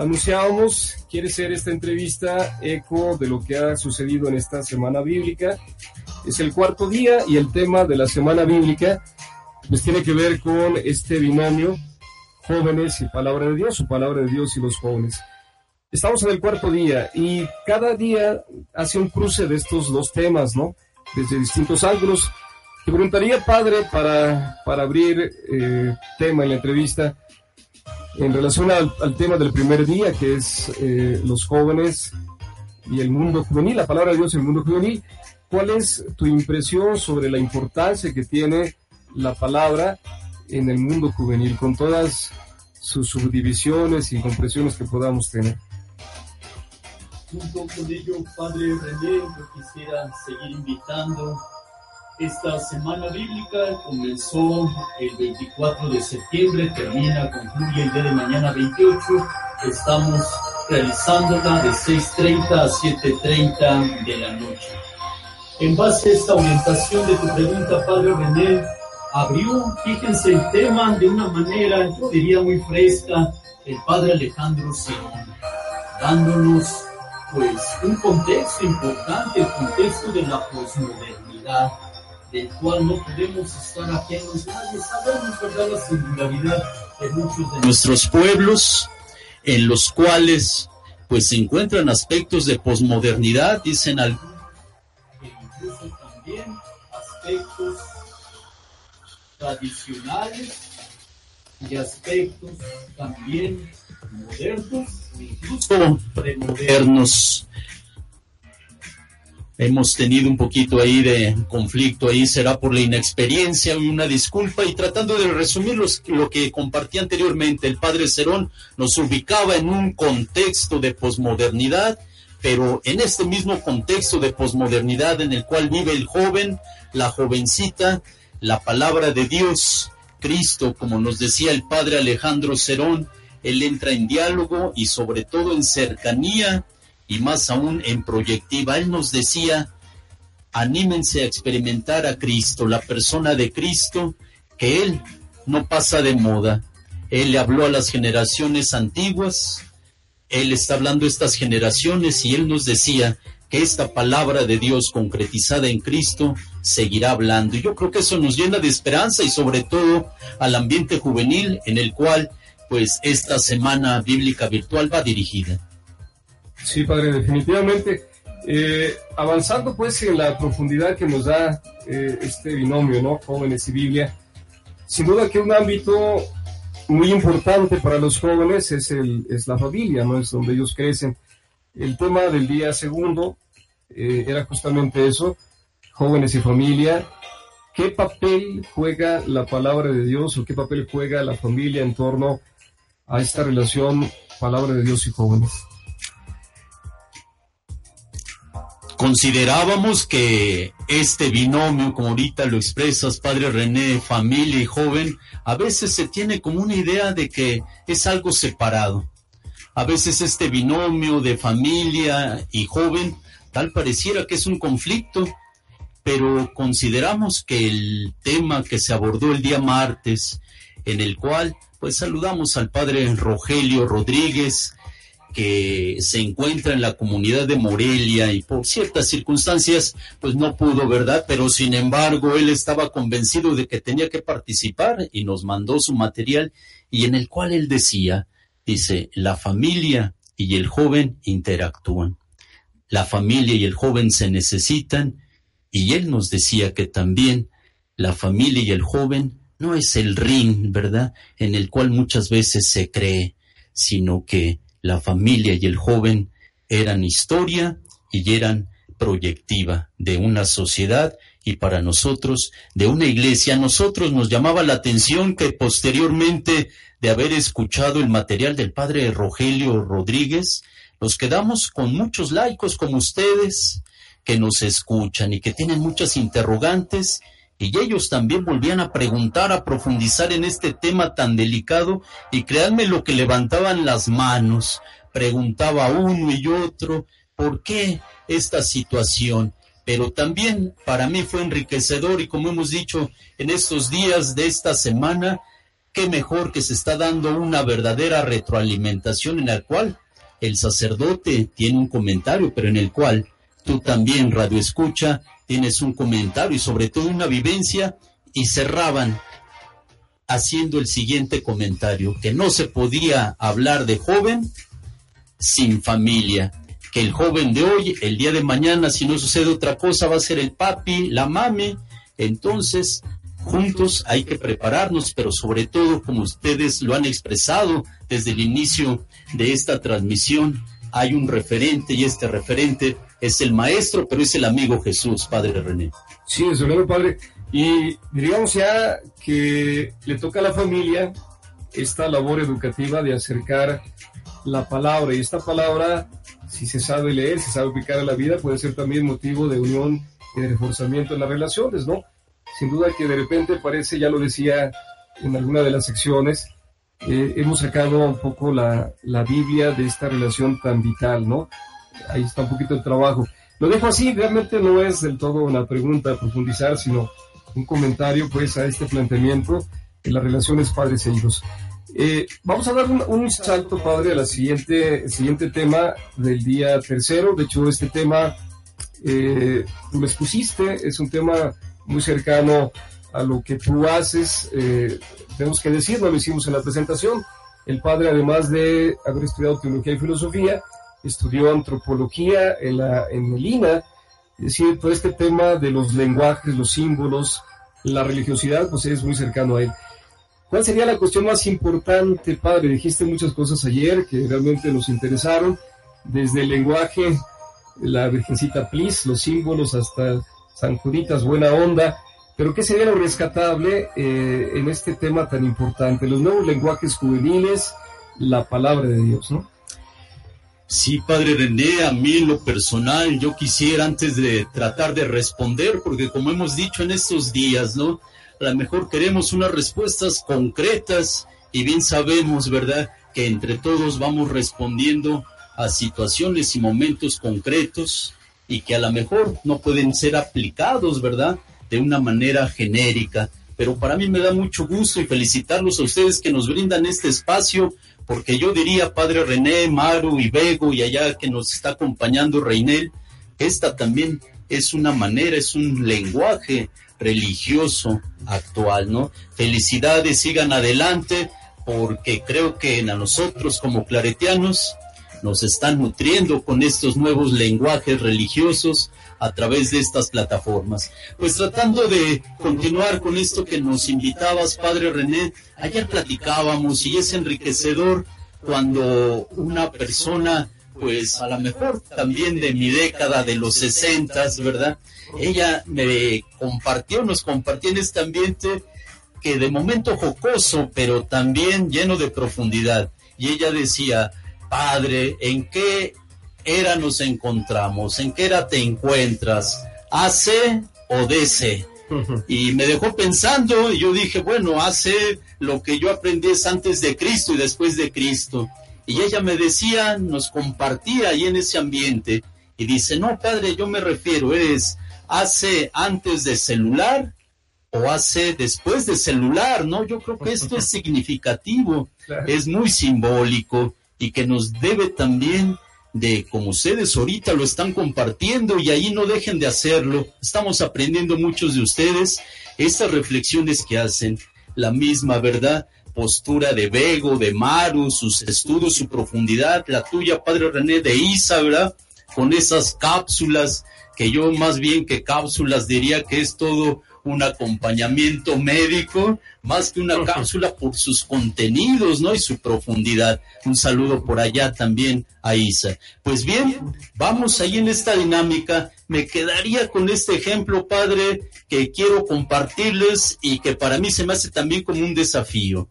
D: anunciábamos, quiere ser esta entrevista eco de lo que ha sucedido en esta semana bíblica. Es el cuarto día y el tema de la semana bíblica pues tiene que ver con este binomio jóvenes y palabra de Dios, o palabra de Dios y los jóvenes. Estamos en el cuarto día y cada día hace un cruce de estos dos temas, ¿no? Desde distintos ángulos. Te preguntaría, padre, para, para abrir eh, tema en la entrevista, en relación al, al tema del primer día, que es eh, los jóvenes y el mundo juvenil, la palabra de Dios y el mundo juvenil, ¿cuál es tu impresión sobre la importancia que tiene la palabra en el mundo juvenil, con todas sus subdivisiones y compresiones que podamos tener?
F: junto con ello, Padre René, yo quisiera seguir invitando. Esta semana bíblica comenzó el 24 de septiembre, termina, concluye el día de mañana 28. Estamos realizándola de 6.30 a 7.30 de la noche. En base a esta orientación de tu pregunta, Padre René, abrió, fíjense, el tema de una manera, yo diría muy fresca, el Padre Alejandro Serón, dándonos pues un contexto importante, el contexto de la posmodernidad, del cual no podemos estar ajenos. Nadie sabemos, ¿verdad?, la singularidad de muchos de nuestros pueblos, en los cuales pues se encuentran aspectos de posmodernidad, dicen algunos, e incluso también aspectos tradicionales y aspectos también modernos, incluso premodernos. Hemos tenido un poquito ahí de conflicto ahí, será por la inexperiencia y una disculpa. Y tratando de resumir lo que compartí anteriormente, el padre Cerón nos ubicaba en un contexto de posmodernidad, pero en este mismo contexto de posmodernidad en el cual vive el joven, la jovencita, la palabra de Dios, Cristo, como nos decía el padre Alejandro Cerón, él entra en diálogo y sobre todo en cercanía y más aún en proyectiva. Él nos decía, anímense a experimentar a Cristo, la persona de Cristo, que Él no pasa de moda. Él le habló a las generaciones antiguas, Él está hablando a estas generaciones y Él nos decía que esta palabra de Dios concretizada en Cristo seguirá hablando. Y yo creo que eso nos llena de esperanza y sobre todo al ambiente juvenil en el cual pues esta semana bíblica virtual va dirigida.
D: Sí, padre, definitivamente. Eh, avanzando pues en la profundidad que nos da eh, este binomio, ¿no? Jóvenes y Biblia, sin duda que un ámbito muy importante para los jóvenes es, el, es la familia, ¿no? Es donde ellos crecen. El tema del día segundo eh, era justamente eso, jóvenes y familia. ¿Qué papel juega la palabra de Dios o qué papel juega la familia en torno a esta relación palabra de Dios y jóvenes?
F: Considerábamos que este binomio, como ahorita lo expresas, padre René, familia y joven, a veces se tiene como una idea de que es algo separado. A veces este binomio de familia y joven tal pareciera que es un conflicto, pero consideramos que el tema que se abordó el día martes, en el cual pues saludamos al padre Rogelio Rodríguez, que se encuentra en la comunidad de Morelia y por ciertas circunstancias pues no pudo, ¿verdad? Pero sin embargo él estaba convencido de que tenía que participar y nos mandó su material y en el cual él decía, dice, la familia y el joven interactúan. La familia y el joven se necesitan y él nos decía que también la familia y el joven no es el ring, ¿verdad? En el cual muchas veces se cree, sino que la familia y el joven eran historia y eran proyectiva de una sociedad y para nosotros de una iglesia. A nosotros nos llamaba la atención que posteriormente de haber escuchado el material del padre Rogelio Rodríguez, nos quedamos con muchos laicos como ustedes que nos escuchan y que tienen muchas interrogantes y ellos también volvían a preguntar, a profundizar en este tema tan delicado y créanme lo que levantaban las manos, preguntaba uno y otro, ¿por qué esta situación? Pero también para mí fue enriquecedor y como hemos dicho en estos días de esta semana, qué mejor que se está dando una verdadera retroalimentación en la cual el sacerdote tiene un comentario, pero en el cual tú también, Radio Escucha, tienes un comentario y sobre todo una vivencia y cerraban haciendo el siguiente comentario, que no se podía hablar de joven sin familia, que el joven de hoy, el día de mañana, si no sucede otra cosa, va a ser el papi, la mami, entonces juntos hay que prepararnos, pero sobre todo, como ustedes lo han expresado desde el inicio de esta transmisión, hay un referente y este referente es el maestro, pero es el amigo Jesús, Padre René.
D: Sí, es verdad, Padre. Y diríamos ya que le toca a la familia esta labor educativa de acercar la palabra. Y esta palabra, si se sabe leer, se sabe aplicar en la vida, puede ser también motivo de unión y de reforzamiento en las relaciones, ¿no? Sin duda que de repente parece, ya lo decía en alguna de las secciones, eh, hemos sacado un poco la, la Biblia de esta relación tan vital, ¿no? Ahí está un poquito el trabajo. Lo dejo así, realmente no es del todo una pregunta a profundizar, sino un comentario pues a este planteamiento de las relaciones padres e hijos. Eh, vamos a dar un, salto, padre, a la siguiente, siguiente tema del día tercero. De hecho, este tema eh, tú lo expusiste, es un tema muy cercano a lo que tú haces. Eh, tenemos que decirlo, lo hicimos en la presentación. El padre, además de haber estudiado teología y filosofía, estudió antropología en, la, en el INA, es decir, todo este tema de los lenguajes, los símbolos, la religiosidad, pues es muy cercano a él. ¿Cuál sería la cuestión más importante, padre? Dijiste muchas cosas ayer que realmente nos interesaron, desde el lenguaje, la Virgencita Plis, los símbolos, hasta San Juditas, buena onda. Pero ¿qué sería lo rescatable eh, en este tema tan importante? Los nuevos lenguajes juveniles, la palabra de Dios, ¿no?
F: Sí, padre René, a mí en lo personal yo quisiera antes de tratar de responder, porque como hemos dicho en estos días, ¿no? A lo mejor queremos unas respuestas concretas y bien sabemos, ¿verdad? Que entre todos vamos respondiendo a situaciones y momentos concretos y que a lo mejor no pueden ser aplicados, ¿verdad? De una manera genérica. Pero para mí me da mucho gusto y felicitarlos a ustedes que nos brindan este espacio porque yo diría, Padre René, Maru y Bego y allá que nos está acompañando Reinel, esta también es una manera, es un lenguaje religioso actual, ¿no? Felicidades, sigan adelante, porque creo que a nosotros como claretianos nos están nutriendo con estos nuevos lenguajes religiosos a través de estas plataformas. Pues tratando de continuar con esto que nos invitabas, Padre René, ayer platicábamos y es enriquecedor cuando una persona, pues a lo mejor también de mi década, de los sesentas, ¿verdad? Ella me compartió, nos compartió en este ambiente que de momento jocoso, pero también lleno de profundidad. Y ella decía, Padre, ¿en qué era nos encontramos? ¿En qué era te encuentras? ¿Hace o DC? Y me dejó pensando, y yo dije, bueno, hace lo que yo aprendí es antes de Cristo y después de Cristo. Y ella me decía, nos compartía ahí en ese ambiente, y dice, no, padre, yo me refiero, es hace antes de celular o hace después de celular, ¿no? Yo creo que esto es significativo, es muy simbólico y que nos debe también de como ustedes ahorita lo están compartiendo y ahí no dejen de hacerlo. Estamos aprendiendo muchos de ustedes estas reflexiones que hacen, la misma verdad, postura de Bego, de Maru, sus estudios, su profundidad, la tuya, Padre René, de Isa. Con esas cápsulas, que yo más bien que cápsulas diría que es todo un acompañamiento médico, más que una cápsula por sus contenidos, ¿no? Y su profundidad. Un saludo por allá también a Isa. Pues bien, vamos ahí en esta dinámica. Me quedaría con este ejemplo, padre, que quiero compartirles y que para mí se me hace también como un desafío.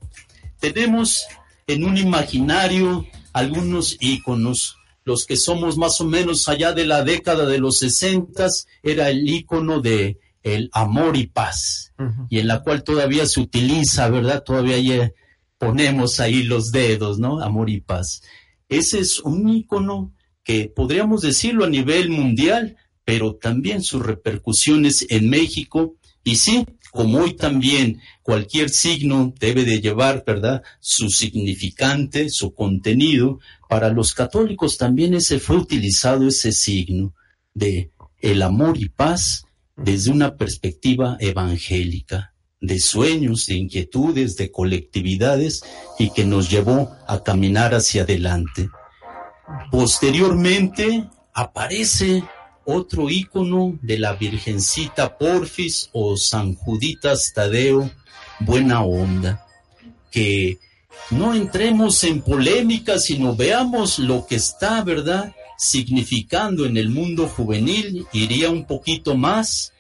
F: Tenemos en un imaginario algunos íconos los que somos más o menos allá de la década de los sesentas, era el ícono de el amor y paz, y en la cual todavía se utiliza, ¿verdad? Todavía ponemos ahí los dedos, ¿no? Amor y paz. Ese es un ícono que podríamos decirlo a nivel mundial, pero también sus repercusiones en México, y sí, como hoy también cualquier signo debe de llevar, ¿verdad?, su significante, su contenido, para los católicos también ese fue utilizado ese signo de el amor y paz desde una perspectiva evangélica, de sueños, de inquietudes, de colectividades y que nos llevó a caminar hacia adelante. Posteriormente aparece otro ícono de la Virgencita Porfis o San Juditas Tadeo, buena onda, que no entremos en polémica, sino veamos lo que está, ¿verdad? Significando en el mundo juvenil, iría un poquito más,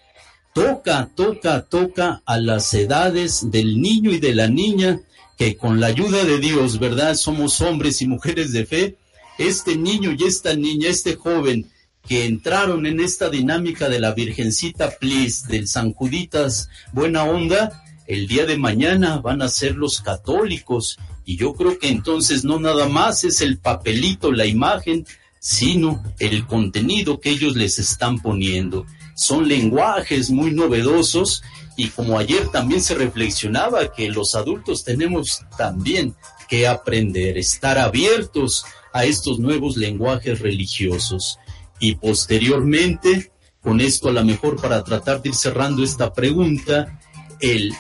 F: toca, toca, toca a las edades del niño y de la niña, que con la ayuda de Dios, ¿verdad? Somos hombres y mujeres de fe. Este niño y esta niña, este joven que entraron en esta dinámica de la Virgencita Plis, del San Juditas Buena Onda, el día de mañana van a ser los católicos. Y yo creo que entonces no nada más es el papelito, la imagen, sino el contenido que ellos les están poniendo. Son lenguajes muy novedosos y como ayer también se reflexionaba que los adultos tenemos también que aprender, estar abiertos a estos nuevos lenguajes religiosos. Y posteriormente, con esto a lo mejor para tratar de ir cerrando esta pregunta, el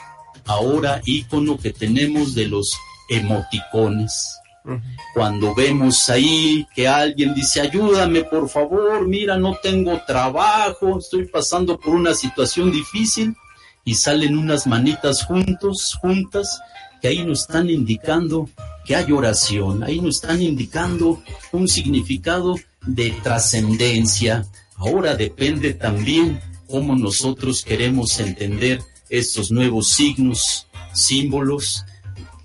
F: ahora icono que tenemos de los emoticones. Cuando vemos ahí que alguien dice, ayúdame por favor, mira, no tengo trabajo, estoy pasando por una situación difícil, y salen unas manitas juntos, juntas, que ahí nos están indicando que hay oración, ahí nos están indicando un significado de trascendencia. Ahora depende también cómo nosotros queremos entender estos nuevos signos, símbolos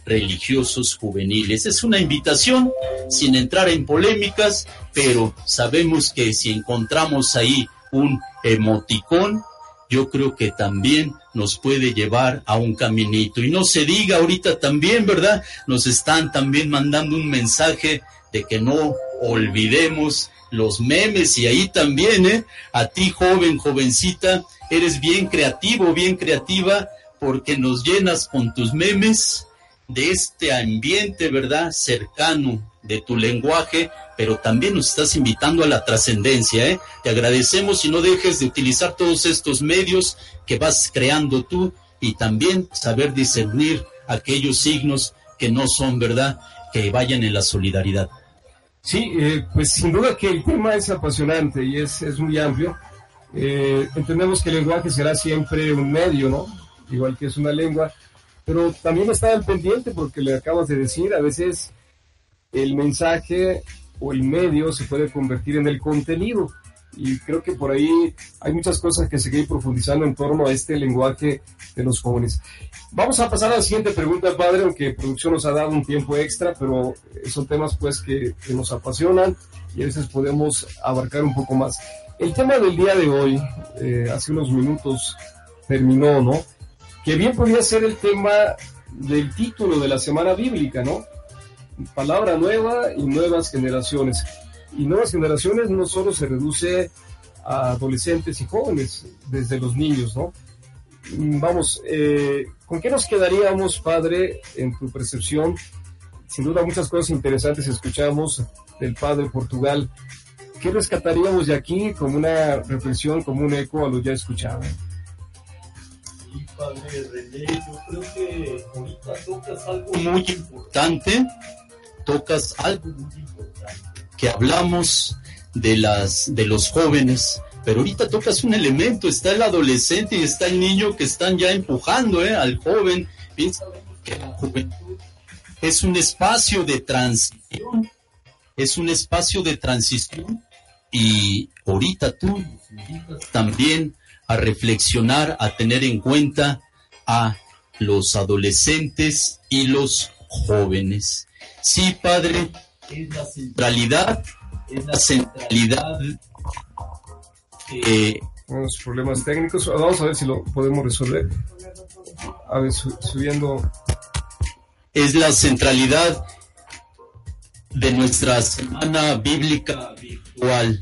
F: religiosos juveniles. Es una invitación sin entrar en polémicas, pero sabemos que si encontramos ahí un emoticón, yo creo que también nos puede llevar a un caminito. Y no se diga ahorita también, ¿verdad? Nos están también mandando un mensaje de que no olvidemos los memes y ahí también, ¿eh? A ti, joven, jovencita, eres bien creativo, bien creativa, porque nos llenas con tus memes de este ambiente, ¿verdad? Cercano de tu lenguaje, pero también nos estás invitando a la trascendencia, ¿eh? Te agradecemos y no dejes de utilizar todos estos medios que vas creando tú y también saber discernir aquellos signos que no son, ¿verdad? Que vayan en la solidaridad.
D: Sí, eh, pues sin duda que el tema es apasionante y es, es muy amplio. Eh, entendemos que el lenguaje será siempre un medio, ¿no? Igual que es una lengua, pero también está al pendiente porque le acabas de decir, a veces el mensaje o el medio se puede convertir en el contenido. Y creo que por ahí hay muchas cosas que seguir profundizando en torno a este lenguaje de los jóvenes. Vamos a pasar a la siguiente pregunta, padre, aunque producción nos ha dado un tiempo extra, pero son temas pues que, que nos apasionan y a veces podemos abarcar un poco más. El tema del día de hoy, eh, hace unos minutos terminó, ¿no? Que bien podría ser el tema del título de la semana bíblica, ¿no? Palabra nueva y nuevas generaciones. Y nuevas generaciones no solo se reduce a adolescentes y jóvenes, desde los niños, ¿no? Vamos, eh, ¿con qué nos quedaríamos, padre, en tu percepción? Sin duda muchas cosas interesantes escuchamos del padre Portugal. ¿Qué rescataríamos de aquí como una reflexión, como un eco a lo ya escuchado?
F: Padre René, yo creo que ahorita tocas algo muy importante, tocas algo muy importante, que hablamos de las de los jóvenes, pero ahorita tocas un elemento, está el adolescente y está el niño que están ya empujando ¿eh? al joven. Piensa que la juventud es un espacio de transición, es un espacio de transición y ahorita tú también a reflexionar, a tener en cuenta a los adolescentes y los jóvenes. Sí, padre, es la centralidad, es la centralidad.
D: Eh, Unos problemas técnicos, vamos a ver si lo podemos resolver. A ver, su- subiendo.
F: es la centralidad de nuestra semana bíblica virtual.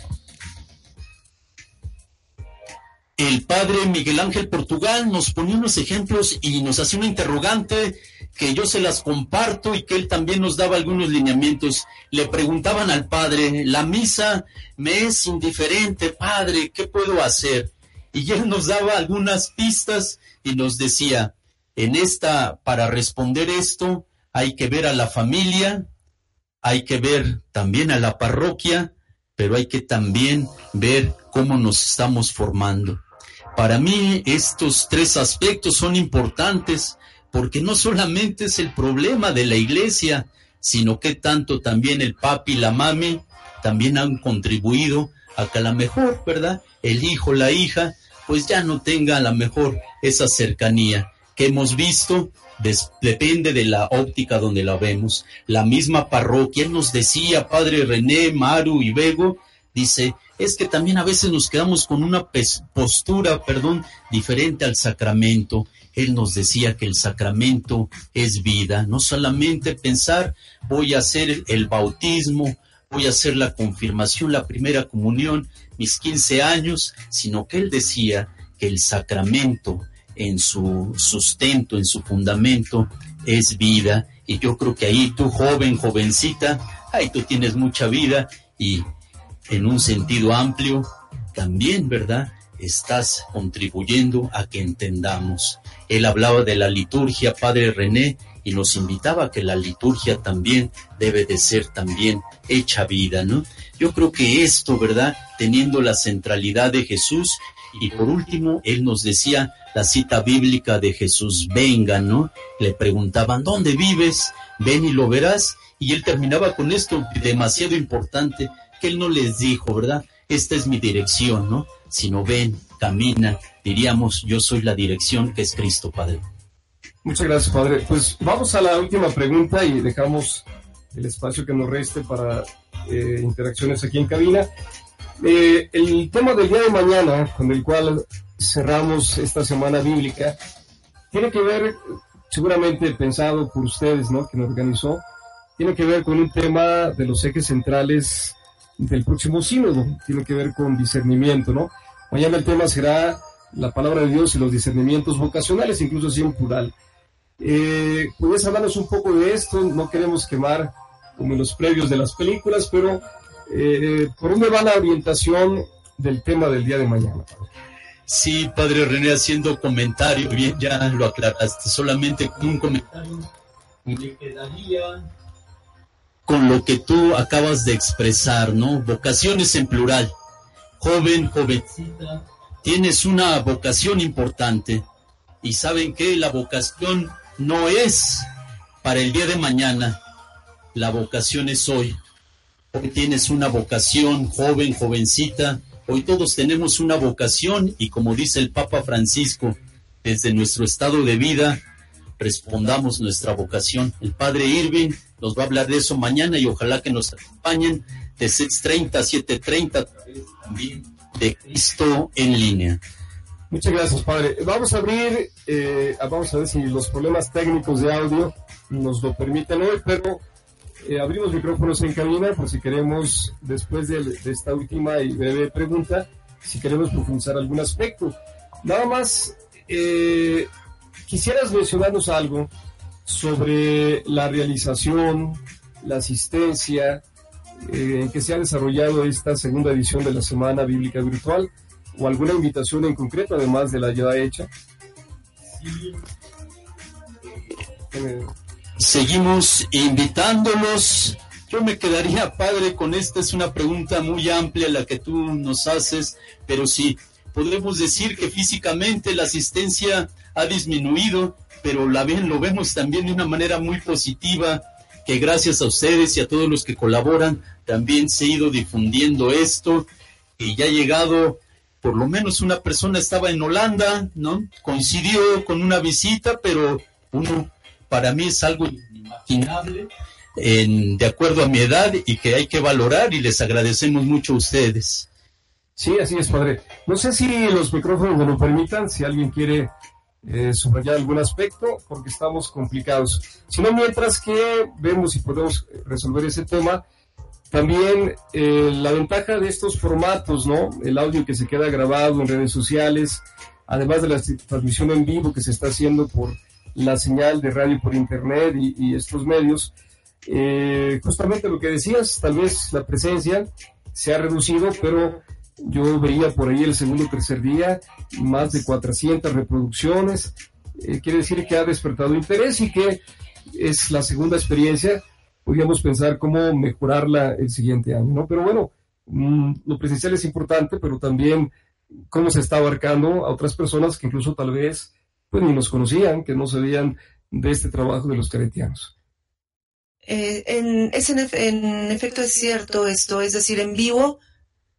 F: El padre Miguel Ángel Portugal nos ponía unos ejemplos y nos hacía una interrogante que yo se las comparto y que él también nos daba algunos lineamientos. Le preguntaban al padre, la misa me es indiferente, padre, ¿qué puedo hacer? Y él nos daba algunas pistas y nos decía, en esta, para responder esto, hay que ver a la familia, hay que ver también a la parroquia, pero hay que también ver cómo nos estamos formando. Para mí estos tres aspectos son importantes porque no solamente es el problema de la iglesia, sino que tanto también el papi y la mami también han contribuido a que a lo mejor, ¿verdad? El hijo, la hija pues ya no tenga a lo mejor esa cercanía que hemos visto, depende de la óptica donde la vemos. La misma parroquia, nos decía, Padre René, Maru y Bego, dice, es que también a veces nos quedamos con una postura, perdón, diferente al sacramento. Él nos decía que el sacramento es vida, no solamente pensar voy a hacer el bautismo, voy a hacer la confirmación, la primera comunión, mis 15 años, sino que él decía que el sacramento en su sustento, en su fundamento, es vida. Y yo creo que ahí tú, joven, jovencita, ahí tú tienes mucha vida y en un sentido amplio, también, ¿verdad? Estás contribuyendo a que entendamos. Él hablaba de la liturgia, Padre René, y nos invitaba a que la liturgia también debe de ser también hecha vida, ¿no? Yo creo que esto, ¿verdad? Teniendo la centralidad de Jesús y por último, él nos decía la cita bíblica de Jesús, venga, ¿no? Le preguntaban, ¿dónde vives? Ven y lo verás. Y él terminaba con esto demasiado importante, que él no les dijo, ¿verdad? Esta es mi dirección, ¿no? Sino ven, camina, diríamos, yo soy la dirección que es Cristo, Padre.
D: Muchas gracias, Padre. Pues vamos a la última pregunta y dejamos el espacio que nos reste para eh, interacciones aquí en cabina. Eh, el tema del día de mañana, con el cual cerramos esta semana bíblica, tiene que ver, seguramente pensado por ustedes, ¿no? Que nos organizó, tiene que ver con un tema de los ejes centrales del próximo sínodo, tiene que ver con discernimiento, ¿no? Mañana el tema será la palabra de Dios y los discernimientos vocacionales, incluso así en plural. Eh, ¿Puedes hablarnos un poco de esto? No queremos quemar como en los previos de las películas, pero eh, ¿por dónde va la orientación del tema del día de mañana?
F: Sí, padre René, haciendo comentario, bien, ya lo aclaraste, solamente un comentario me quedaría con lo que tú acabas de expresar, ¿no? Vocaciones en plural. Joven, jovencita, tienes una vocación importante. Y saben que la vocación no es para el día de mañana, la vocación es hoy. Hoy tienes una vocación, joven, jovencita. Hoy todos tenemos una vocación y como dice el Papa Francisco, desde nuestro estado de vida, respondamos nuestra vocación. El Padre Irving nos va a hablar de eso mañana y ojalá que nos acompañen de 6.30 a 7.30 también de Cristo en línea.
D: Muchas gracias, Padre. Vamos a abrir, eh, vamos a ver si los problemas técnicos de audio nos lo permiten hoy, pero eh, abrimos micrófonos en cabina por si queremos, después de, esta última y breve pregunta, si queremos profundizar algún aspecto. Nada más, eh, quisieras mencionarnos algo sobre la realización, la asistencia, eh, en que se ha desarrollado esta segunda edición de la Semana Bíblica Virtual, o alguna invitación en concreto, además de la ya hecha. Sí
F: seguimos invitándolos. Yo me quedaría, padre, con esta es una pregunta muy amplia la que tú nos haces, pero sí, podemos decir que físicamente la asistencia ha disminuido, pero la ven, lo vemos también de una manera muy positiva, que gracias a ustedes y a todos los que colaboran, también se ha ido difundiendo esto, y ya ha llegado, por lo menos una persona estaba en Holanda, ¿no? Coincidió con una visita, pero uno para mí es algo inimaginable de acuerdo a mi edad y que hay que valorar y les agradecemos mucho a ustedes.
D: Sí, así es, padre. No sé si los micrófonos me lo permitan, si alguien quiere eh, subrayar algún aspecto, porque estamos complicados. Si no, mientras que vemos si podemos resolver ese tema, también eh, la ventaja de estos formatos, ¿no? El audio que se queda grabado en redes sociales, además de la transmisión en vivo que se está haciendo por la señal de radio por internet y, estos medios. Eh, justamente lo que decías, tal vez la presencia se ha reducido, pero yo veía por ahí el segundo o tercer día más de 400 reproducciones. Eh, quiere decir que ha despertado interés y que es la segunda experiencia. Podríamos pensar cómo mejorarla el siguiente año, ¿no? Pero bueno, mm, lo presencial es importante, pero también cómo se está abarcando a otras personas que incluso tal vez pues ni nos conocían, que no sabían de este trabajo de los caretianos.
G: Eh, en, en, efecto es cierto esto, es decir, en vivo,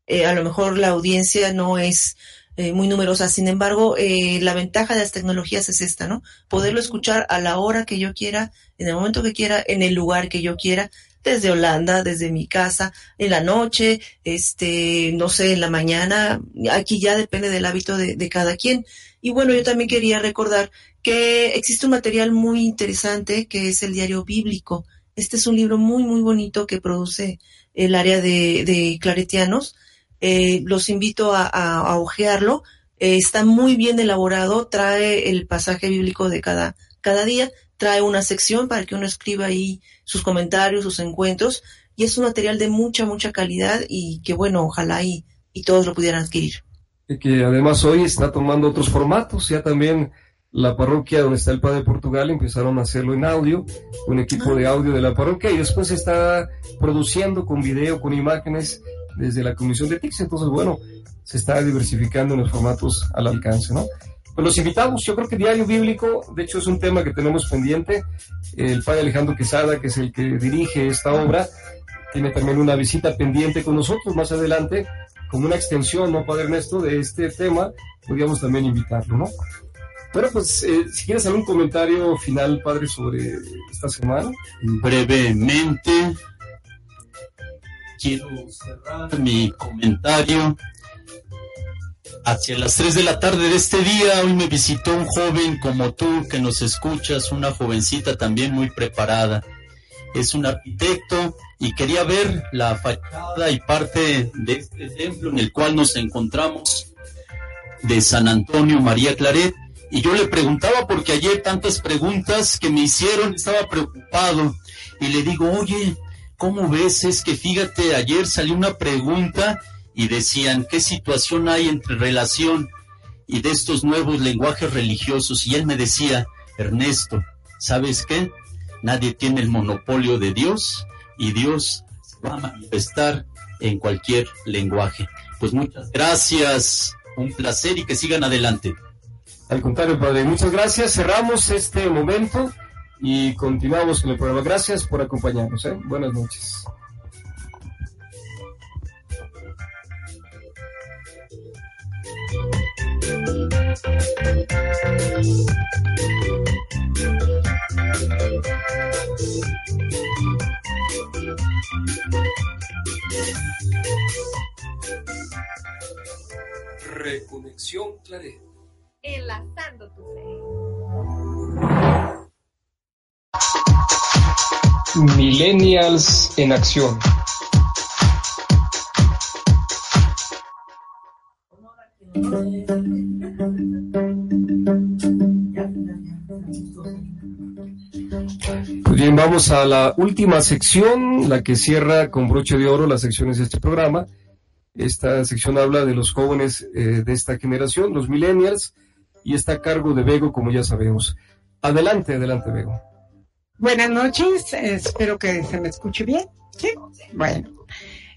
G: eh, a lo mejor la audiencia no es eh, muy numerosas. Sin embargo, eh, la ventaja de las tecnologías es esta, ¿no? Poderlo escuchar a la hora que yo quiera, en el momento que quiera, en el lugar que yo quiera, desde Holanda, desde mi casa, en la noche, este, no sé, en la mañana. Aquí ya depende del hábito de, de cada quien. Y bueno, yo también quería recordar que existe un material muy interesante que es el diario bíblico. Este es un libro muy, muy bonito que produce el área de, de claretianos eh, los invito a, a, ojearlo. Eh, está muy bien elaborado, trae el pasaje bíblico de cada, cada día, trae una sección para que uno escriba ahí sus comentarios, sus encuentros, y es un material de mucha, mucha calidad y que bueno, ojalá y, y todos lo pudieran adquirir.
D: Y que además hoy está tomando otros formatos, ya también la parroquia donde está el Padre Portugal empezaron a hacerlo en audio, un equipo de audio de la parroquia y después se está produciendo con video, con imágenes desde la Comisión de TICS. Entonces, bueno, se está diversificando en los formatos al alcance, ¿no? Pues los invitamos, yo creo que Diario Bíblico, de hecho es un tema que tenemos pendiente. El padre Alejandro Quesada, que es el que dirige esta obra, tiene también una visita pendiente con nosotros más adelante, como una extensión, ¿no, padre Ernesto, de este tema? Podríamos también invitarlo, ¿no? Bueno, pues eh, si quieres algún comentario final, padre, sobre esta semana.
F: Brevemente, quiero cerrar mi comentario. Hacia las 3 de la tarde de este día, hoy me visitó un joven como tú que nos escuchas, una jovencita también muy preparada. Es un arquitecto y quería ver la fachada y parte de este templo en el cual nos encontramos de San Antonio María Claret. Y yo le preguntaba, porque ayer tantas preguntas que me hicieron, estaba preocupado. Y le digo, oye, ¿cómo ves? Es que fíjate, ayer salió una pregunta y decían, ¿qué situación hay entre relación y de estos nuevos lenguajes religiosos? Y él me decía, Ernesto, ¿sabes qué? Nadie tiene el monopolio de Dios y Dios va a manifestar en cualquier lenguaje. Pues muchas gracias, un placer y que sigan adelante.
D: Al contrario, Padre, muchas gracias. Cerramos este momento y continuamos con el programa. Gracias por acompañarnos. ¿eh? Buenas noches. Reconexión Claret.
B: Enlazando tu fe.
D: Millennials en acción. Pues bien, vamos a la última sección, la que cierra con broche de oro las secciones de este programa. Esta sección habla de los jóvenes eh, de esta generación, los millennials, y está a cargo de Bego, como ya sabemos. Adelante, adelante, Bego.
E: Buenas noches, espero que se me escuche bien. Sí, bueno.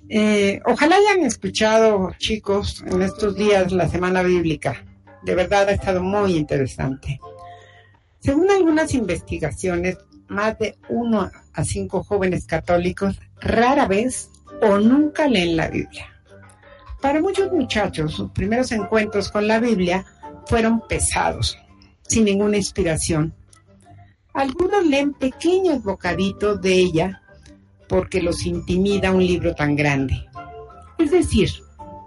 E: Eh, ojalá hayan escuchado, chicos, en estos días la semana bíblica. De verdad ha estado muy interesante. Según algunas investigaciones, más de uno a cinco jóvenes católicos rara vez o nunca leen la Biblia. Para muchos muchachos, sus primeros encuentros con la Biblia fueron pesados, sin ninguna inspiración. Algunos leen pequeños bocaditos de ella porque los intimida un libro tan grande. Es decir,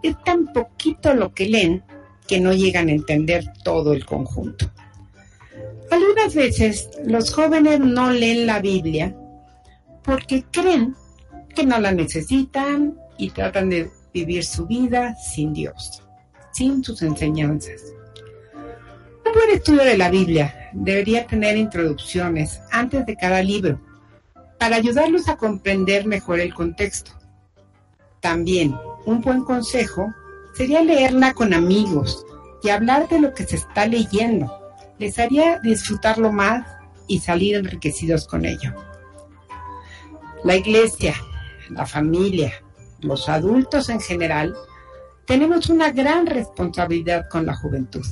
E: es tan poquito lo que leen que no llegan a entender todo el conjunto. Algunas veces los jóvenes no leen la Biblia porque creen que no la necesitan y tratan de vivir su vida sin Dios, sin sus enseñanzas. Un buen estudio de la Biblia debería tener introducciones antes de cada libro para ayudarlos a comprender mejor el contexto. También un buen consejo sería leerla con amigos y hablar de lo que se está leyendo. Les haría disfrutarlo más y salir enriquecidos con ello. La iglesia, la familia, los adultos en general, tenemos una gran responsabilidad con la juventud.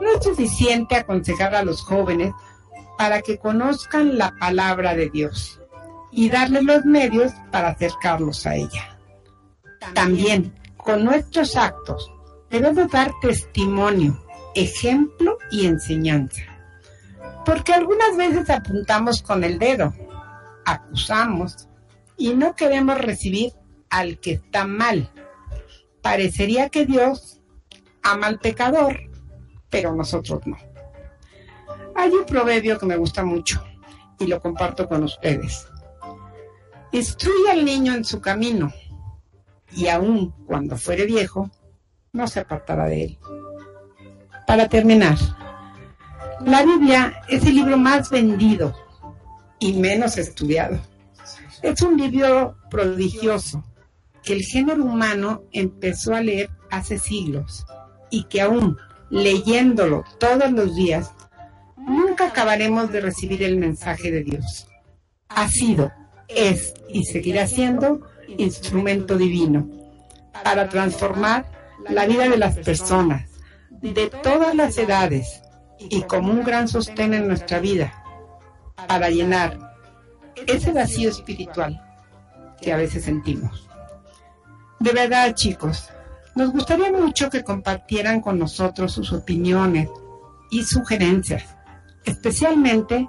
E: No es suficiente aconsejar a los jóvenes para que conozcan la palabra de Dios y darles los medios para acercarlos a ella. También, con nuestros actos, debemos dar testimonio, ejemplo y enseñanza. Porque algunas veces apuntamos con el dedo, acusamos y no queremos recibir al que está mal. Parecería que Dios ama al pecador, pero nosotros no. Hay un proverbio que me gusta mucho y lo comparto con ustedes. Instruye al niño en su camino y aun cuando fuere viejo, no se apartará de él. Para terminar, la Biblia es el libro más vendido y menos estudiado. Es un libro prodigioso que el género humano empezó a leer hace siglos y que aún leyéndolo todos los días, nunca acabaremos de recibir el mensaje de Dios. Ha sido, es y seguirá siendo instrumento divino para transformar la vida de las personas de todas las edades y como un gran sostén en nuestra vida para llenar ese vacío espiritual que a veces sentimos. De verdad, chicos, nos gustaría mucho que compartieran con nosotros sus opiniones y sugerencias, especialmente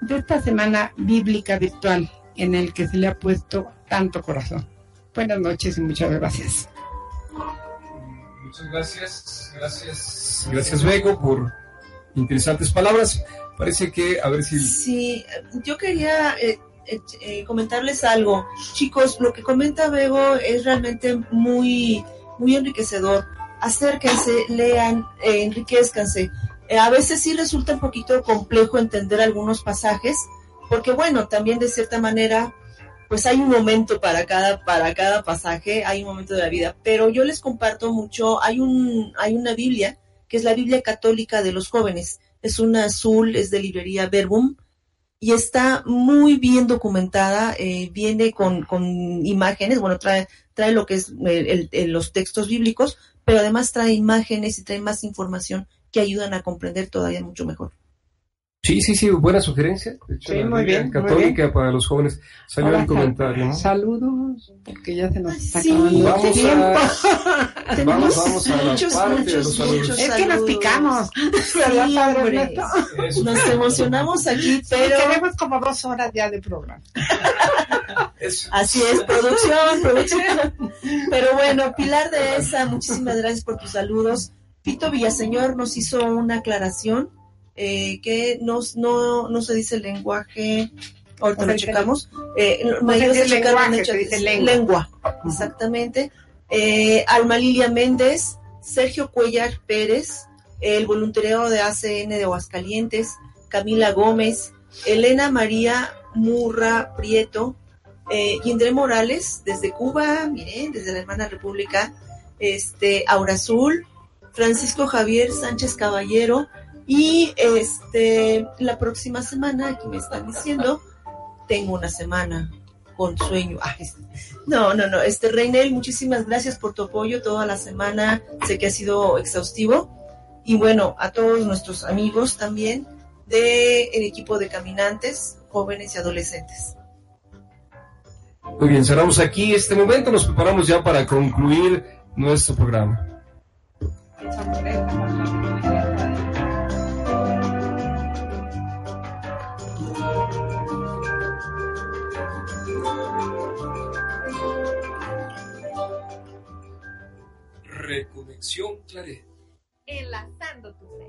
E: de esta semana bíblica virtual en el que se le ha puesto tanto corazón. Buenas noches y muchas gracias.
D: Muchas gracias, gracias, gracias Bego por interesantes palabras. Parece que, a ver si...
G: Sí, yo quería eh, eh, eh, comentarles algo. Chicos, lo que comenta Bego es realmente muy, muy enriquecedor. Acérquense, lean, eh, enriquezcanse. Eh, a veces sí resulta un poquito complejo entender algunos pasajes, porque bueno, también de cierta manera pues hay un momento para cada, para cada pasaje, hay un momento de la vida. Pero yo les comparto mucho, hay un, hay una Biblia, que es la Biblia católica de los jóvenes. Es una azul, es de librería Verbum, y está muy bien documentada, eh, viene con, con imágenes, bueno, trae, trae lo que es el- el- los textos bíblicos, pero además trae imágenes y trae más información que ayudan a comprender todavía mucho mejor.
D: Sí, sí, sí, buena sugerencia. De hecho,
E: Sí,
D: la
E: muy bien, muy
D: Católica para los jóvenes. Salió
E: Ahora
D: el comentario, ¿no?
E: sal- Saludos, porque ya se nos está
G: Sí,
E: acabando el
D: Vamos a-
E: tiempo.
G: Tenemos
D: vamos a la
G: muchos,
D: parte de
G: muchos,
D: los saludos.
G: muchos
E: Es que nos
G: saludos.
E: picamos.
G: Sí,
E: ¿Verdad, padre.
G: Nos emocionamos aquí,
E: Pero
G: pero
E: tenemos como dos horas ya de programa.
D: Eso.
G: así es, producción, producción. Pero bueno, Pilar de esa, muchísimas gracias por tus saludos. Pito Villaseñor nos hizo una aclaración eh, que no, no se dice el lenguaje, ahorita lo checamos, eh,
E: no se lenguaje, lengua.
G: exactamente. Eh, Alma Lilia Méndez, Sergio Cuellar Pérez, el voluntariado de ACN de Aguascalientes, Camila Gómez, Elena María Murra Prieto, eh, Yindre Morales desde Cuba, miren, desde la hermana República, este, Aura Azul, Francisco Javier Sánchez Caballero, y este, la próxima semana, aquí me están diciendo, tengo una semana con sueño. Ay, no, no, no. Este Reinel, muchísimas gracias por tu apoyo toda la semana. Sé que ha sido exhaustivo. Y bueno, a todos nuestros amigos también del equipo de caminantes, jóvenes y adolescentes.
D: Muy bien, cerramos aquí este momento. Nos preparamos ya para concluir nuestro programa. Reconexión Claret.
B: Enlazando tu fe.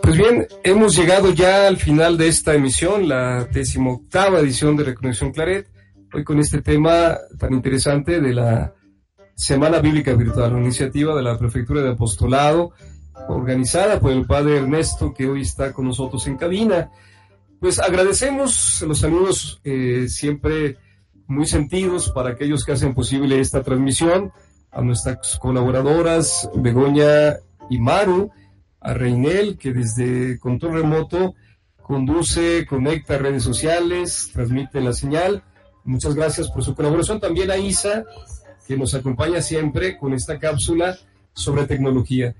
D: Pues bien, hemos llegado ya al final de esta emisión, la decimoctava edición de Reconexión Claret, hoy con este tema tan interesante de la Semana Bíblica Virtual, una iniciativa de la Prefectura de Apostolado, organizada por el Padre Ernesto, que hoy está con nosotros en cabina. Pues agradecemos los saludos eh, siempre muy sentidos para aquellos que hacen posible esta transmisión, a nuestras colaboradoras Begoña y Maru, a Reinel, que desde control remoto conduce, conecta redes sociales, transmite la señal. Muchas gracias por su colaboración. También a Isa, que nos acompaña siempre con esta cápsula sobre tecnología.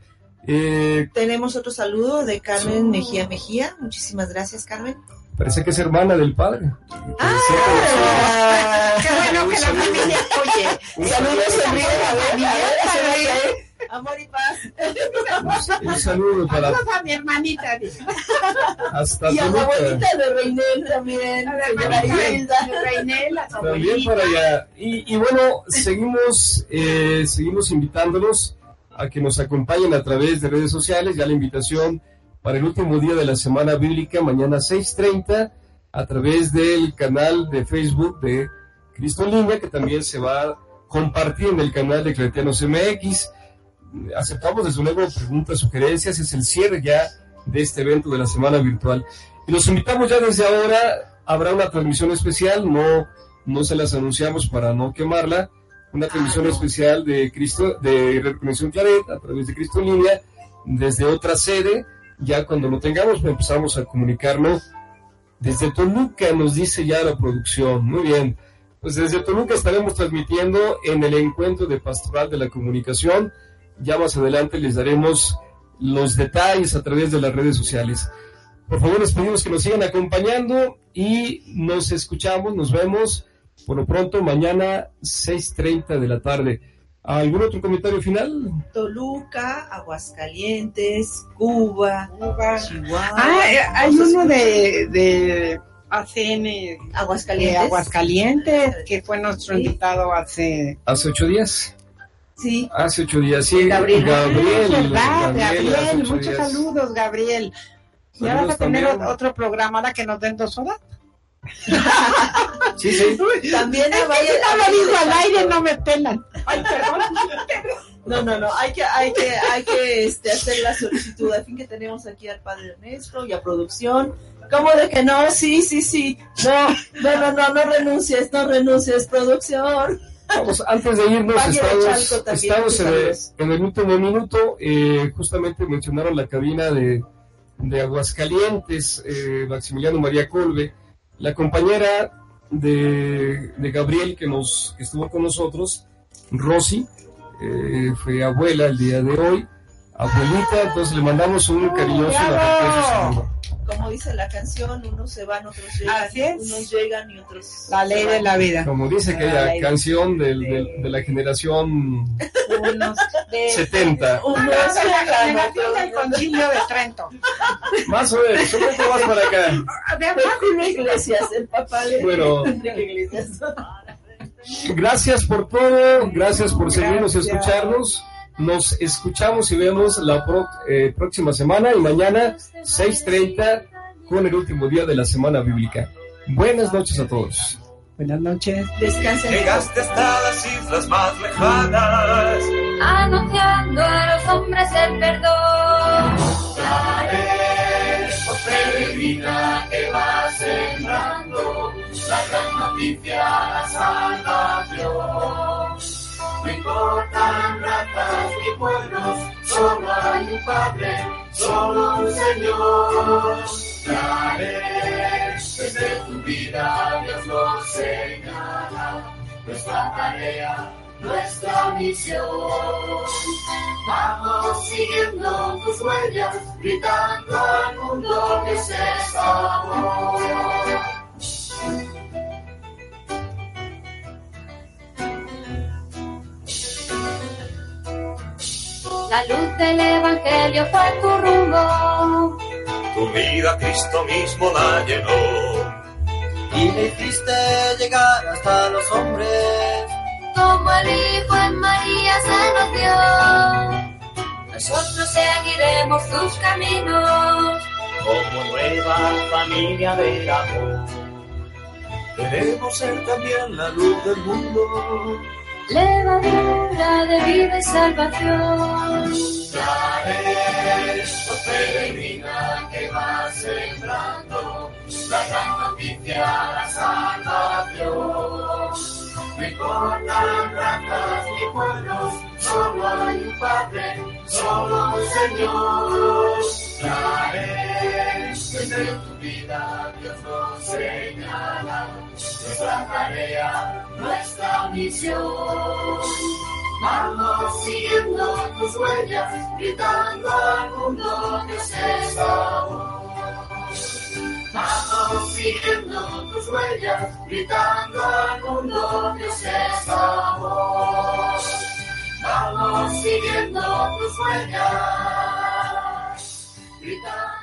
D: Eh,
G: Tenemos otro saludo de Carmen Mejía Mejía. Muchísimas gracias, Carmen.
D: Parece que es hermana del padre.
E: Ah, qué bueno que la familia, oye,
D: Un
G: Saludos,
D: saludo,
G: Enrique, a ver,
E: familia,
G: Amor y paz.
D: un saludo para
E: saludos a mi hermanita.
D: hasta
G: Y a la abuelita de Reinel también.
E: A la hermanita
G: Hilda.
E: de Reinel, a su
D: También
E: abuelita.
D: para allá. Y, y bueno, seguimos, eh, seguimos invitándolos a que nos acompañen a través de redes sociales. Ya la invitación para el último día de la semana bíblica, mañana 6.30, a través del canal de Facebook de Cristo Línea, que también se va a compartir en el canal de Claretianos MX. Aceptamos desde luego preguntas, sugerencias. Es el cierre ya de este evento de la semana virtual. Y los invitamos ya desde ahora. Habrá una transmisión especial, no, no se las anunciamos para no quemarla. Una transmisión especial de Cristo, de Reconexión Claret a través de Cristo en línea, desde otra sede. Ya cuando lo tengamos, pues, empezamos a comunicarlo. Desde Toluca nos dice ya la producción. Muy bien. Pues desde Toluca estaremos transmitiendo en el encuentro de Pastoral de la Comunicación. Ya más adelante les daremos los detalles a través de las redes sociales. Por favor, les pedimos que nos sigan acompañando y nos escuchamos, nos vemos por lo pronto mañana 6.30 de la tarde. ¿Algún otro comentario final?
G: Toluca, Aguascalientes, Cuba,
E: Cuba.
G: Chihuahua.
E: Ah, eh, hay uno de, de ACN de
G: Aguascalientes.
E: Aguascalientes, que fue nuestro
G: Sí.
E: invitado hace...
D: Hace ocho días.
G: Sí.
D: Hace ocho días, sí.
G: Gabriel.
D: Gabriel,
E: Ah, ¿verdad?
D: Gabriel,
E: Gabriel, muchos
D: días.
E: saludos, Gabriel. ¿Y ahora
D: Saludos
E: a tener
D: también.
E: otro programa ahora que nos den dos horas?
D: Sí, sí.
G: También
E: Es que si no lo digo al aire, no me pelan. Ay, perdón.
G: No, no, no, hay que, hay que, hay que este, hacer la solicitud. Al fin que tenemos aquí al padre Ernesto y a producción. ¿Cómo de que no? Sí, sí, sí. No, no, no, no, no renuncies, no renuncies, producción.
D: Vamos, antes de irnos,
G: Valle de
D: estamos,
G: Chalco también,
D: estamos en, el, en el último minuto. eh, justamente mencionaron la cabina de, de Aguascalientes, eh, Maximiliano María Colbe, la compañera de, de Gabriel que, nos, que estuvo con nosotros, Rosy, eh, fue abuela el día de hoy, abuelita, entonces le mandamos un cariñoso saludo.
G: Como dice la canción, unos se van, otros llegan.
E: Así es.
G: Unos llegan y otros.
E: La ley de la vida.
D: Como dice aquella canción del-
E: sí.
D: del- de la generación
E: Unos de...
D: 70.
G: Unos
E: de la
G: llegan,
E: generación del
G: otros.
E: concilio de Trento.
D: Más o menos, un poco más para acá.
E: De
G: Julio Iglesias, el papá de
D: Bueno.
G: Iglesias.
D: Gracias por todo, gracias por seguirnos y
E: Gracias.
D: escucharnos. Nos escuchamos y vemos la pro- eh, próxima semana y mañana 6.30 con el último día de la semana bíblica. Buenas noches a todos.
E: Buenas noches.
G: Descansen.
H: Llegaste hasta las islas más lejanas.
C: anunciando a los hombres el perdón.
H: Por peregrina que va sembrando la gran noticia, la salvación. Importan razas ni pueblos, solo hay un Padre, solo un Señor. Trae desde tu vida, Dios nos señala, nuestra tarea, nuestra misión. Vamos siguiendo tus huellas, gritando al mundo que es amor.
C: La luz del Evangelio fue tu rumbo.
H: Tu vida Cristo mismo la llenó.
M: y le hiciste llegar hasta los hombres.
C: Como el Hijo en María se nos dio. Nosotros seguiremos tus caminos.
M: Como nueva familia del amor.
H: Queremos ser también la luz del mundo.
C: Levadura de vida y salvación.
H: Traes, oh peregrina que va sembrando la gran noticia, la salvación. No importan razas ni pueblos, solo hay un Padre, solo un Señor. Traes desde tu vida, Dios nos señala, nuestra tarea, nuestra misión. Vamos siguiendo tus huellas, gritando al mundo que es amor. Vamos siguiendo tus huellas, gritando al mundo Dios es amor. Vamos siguiendo tus huellas, gritando.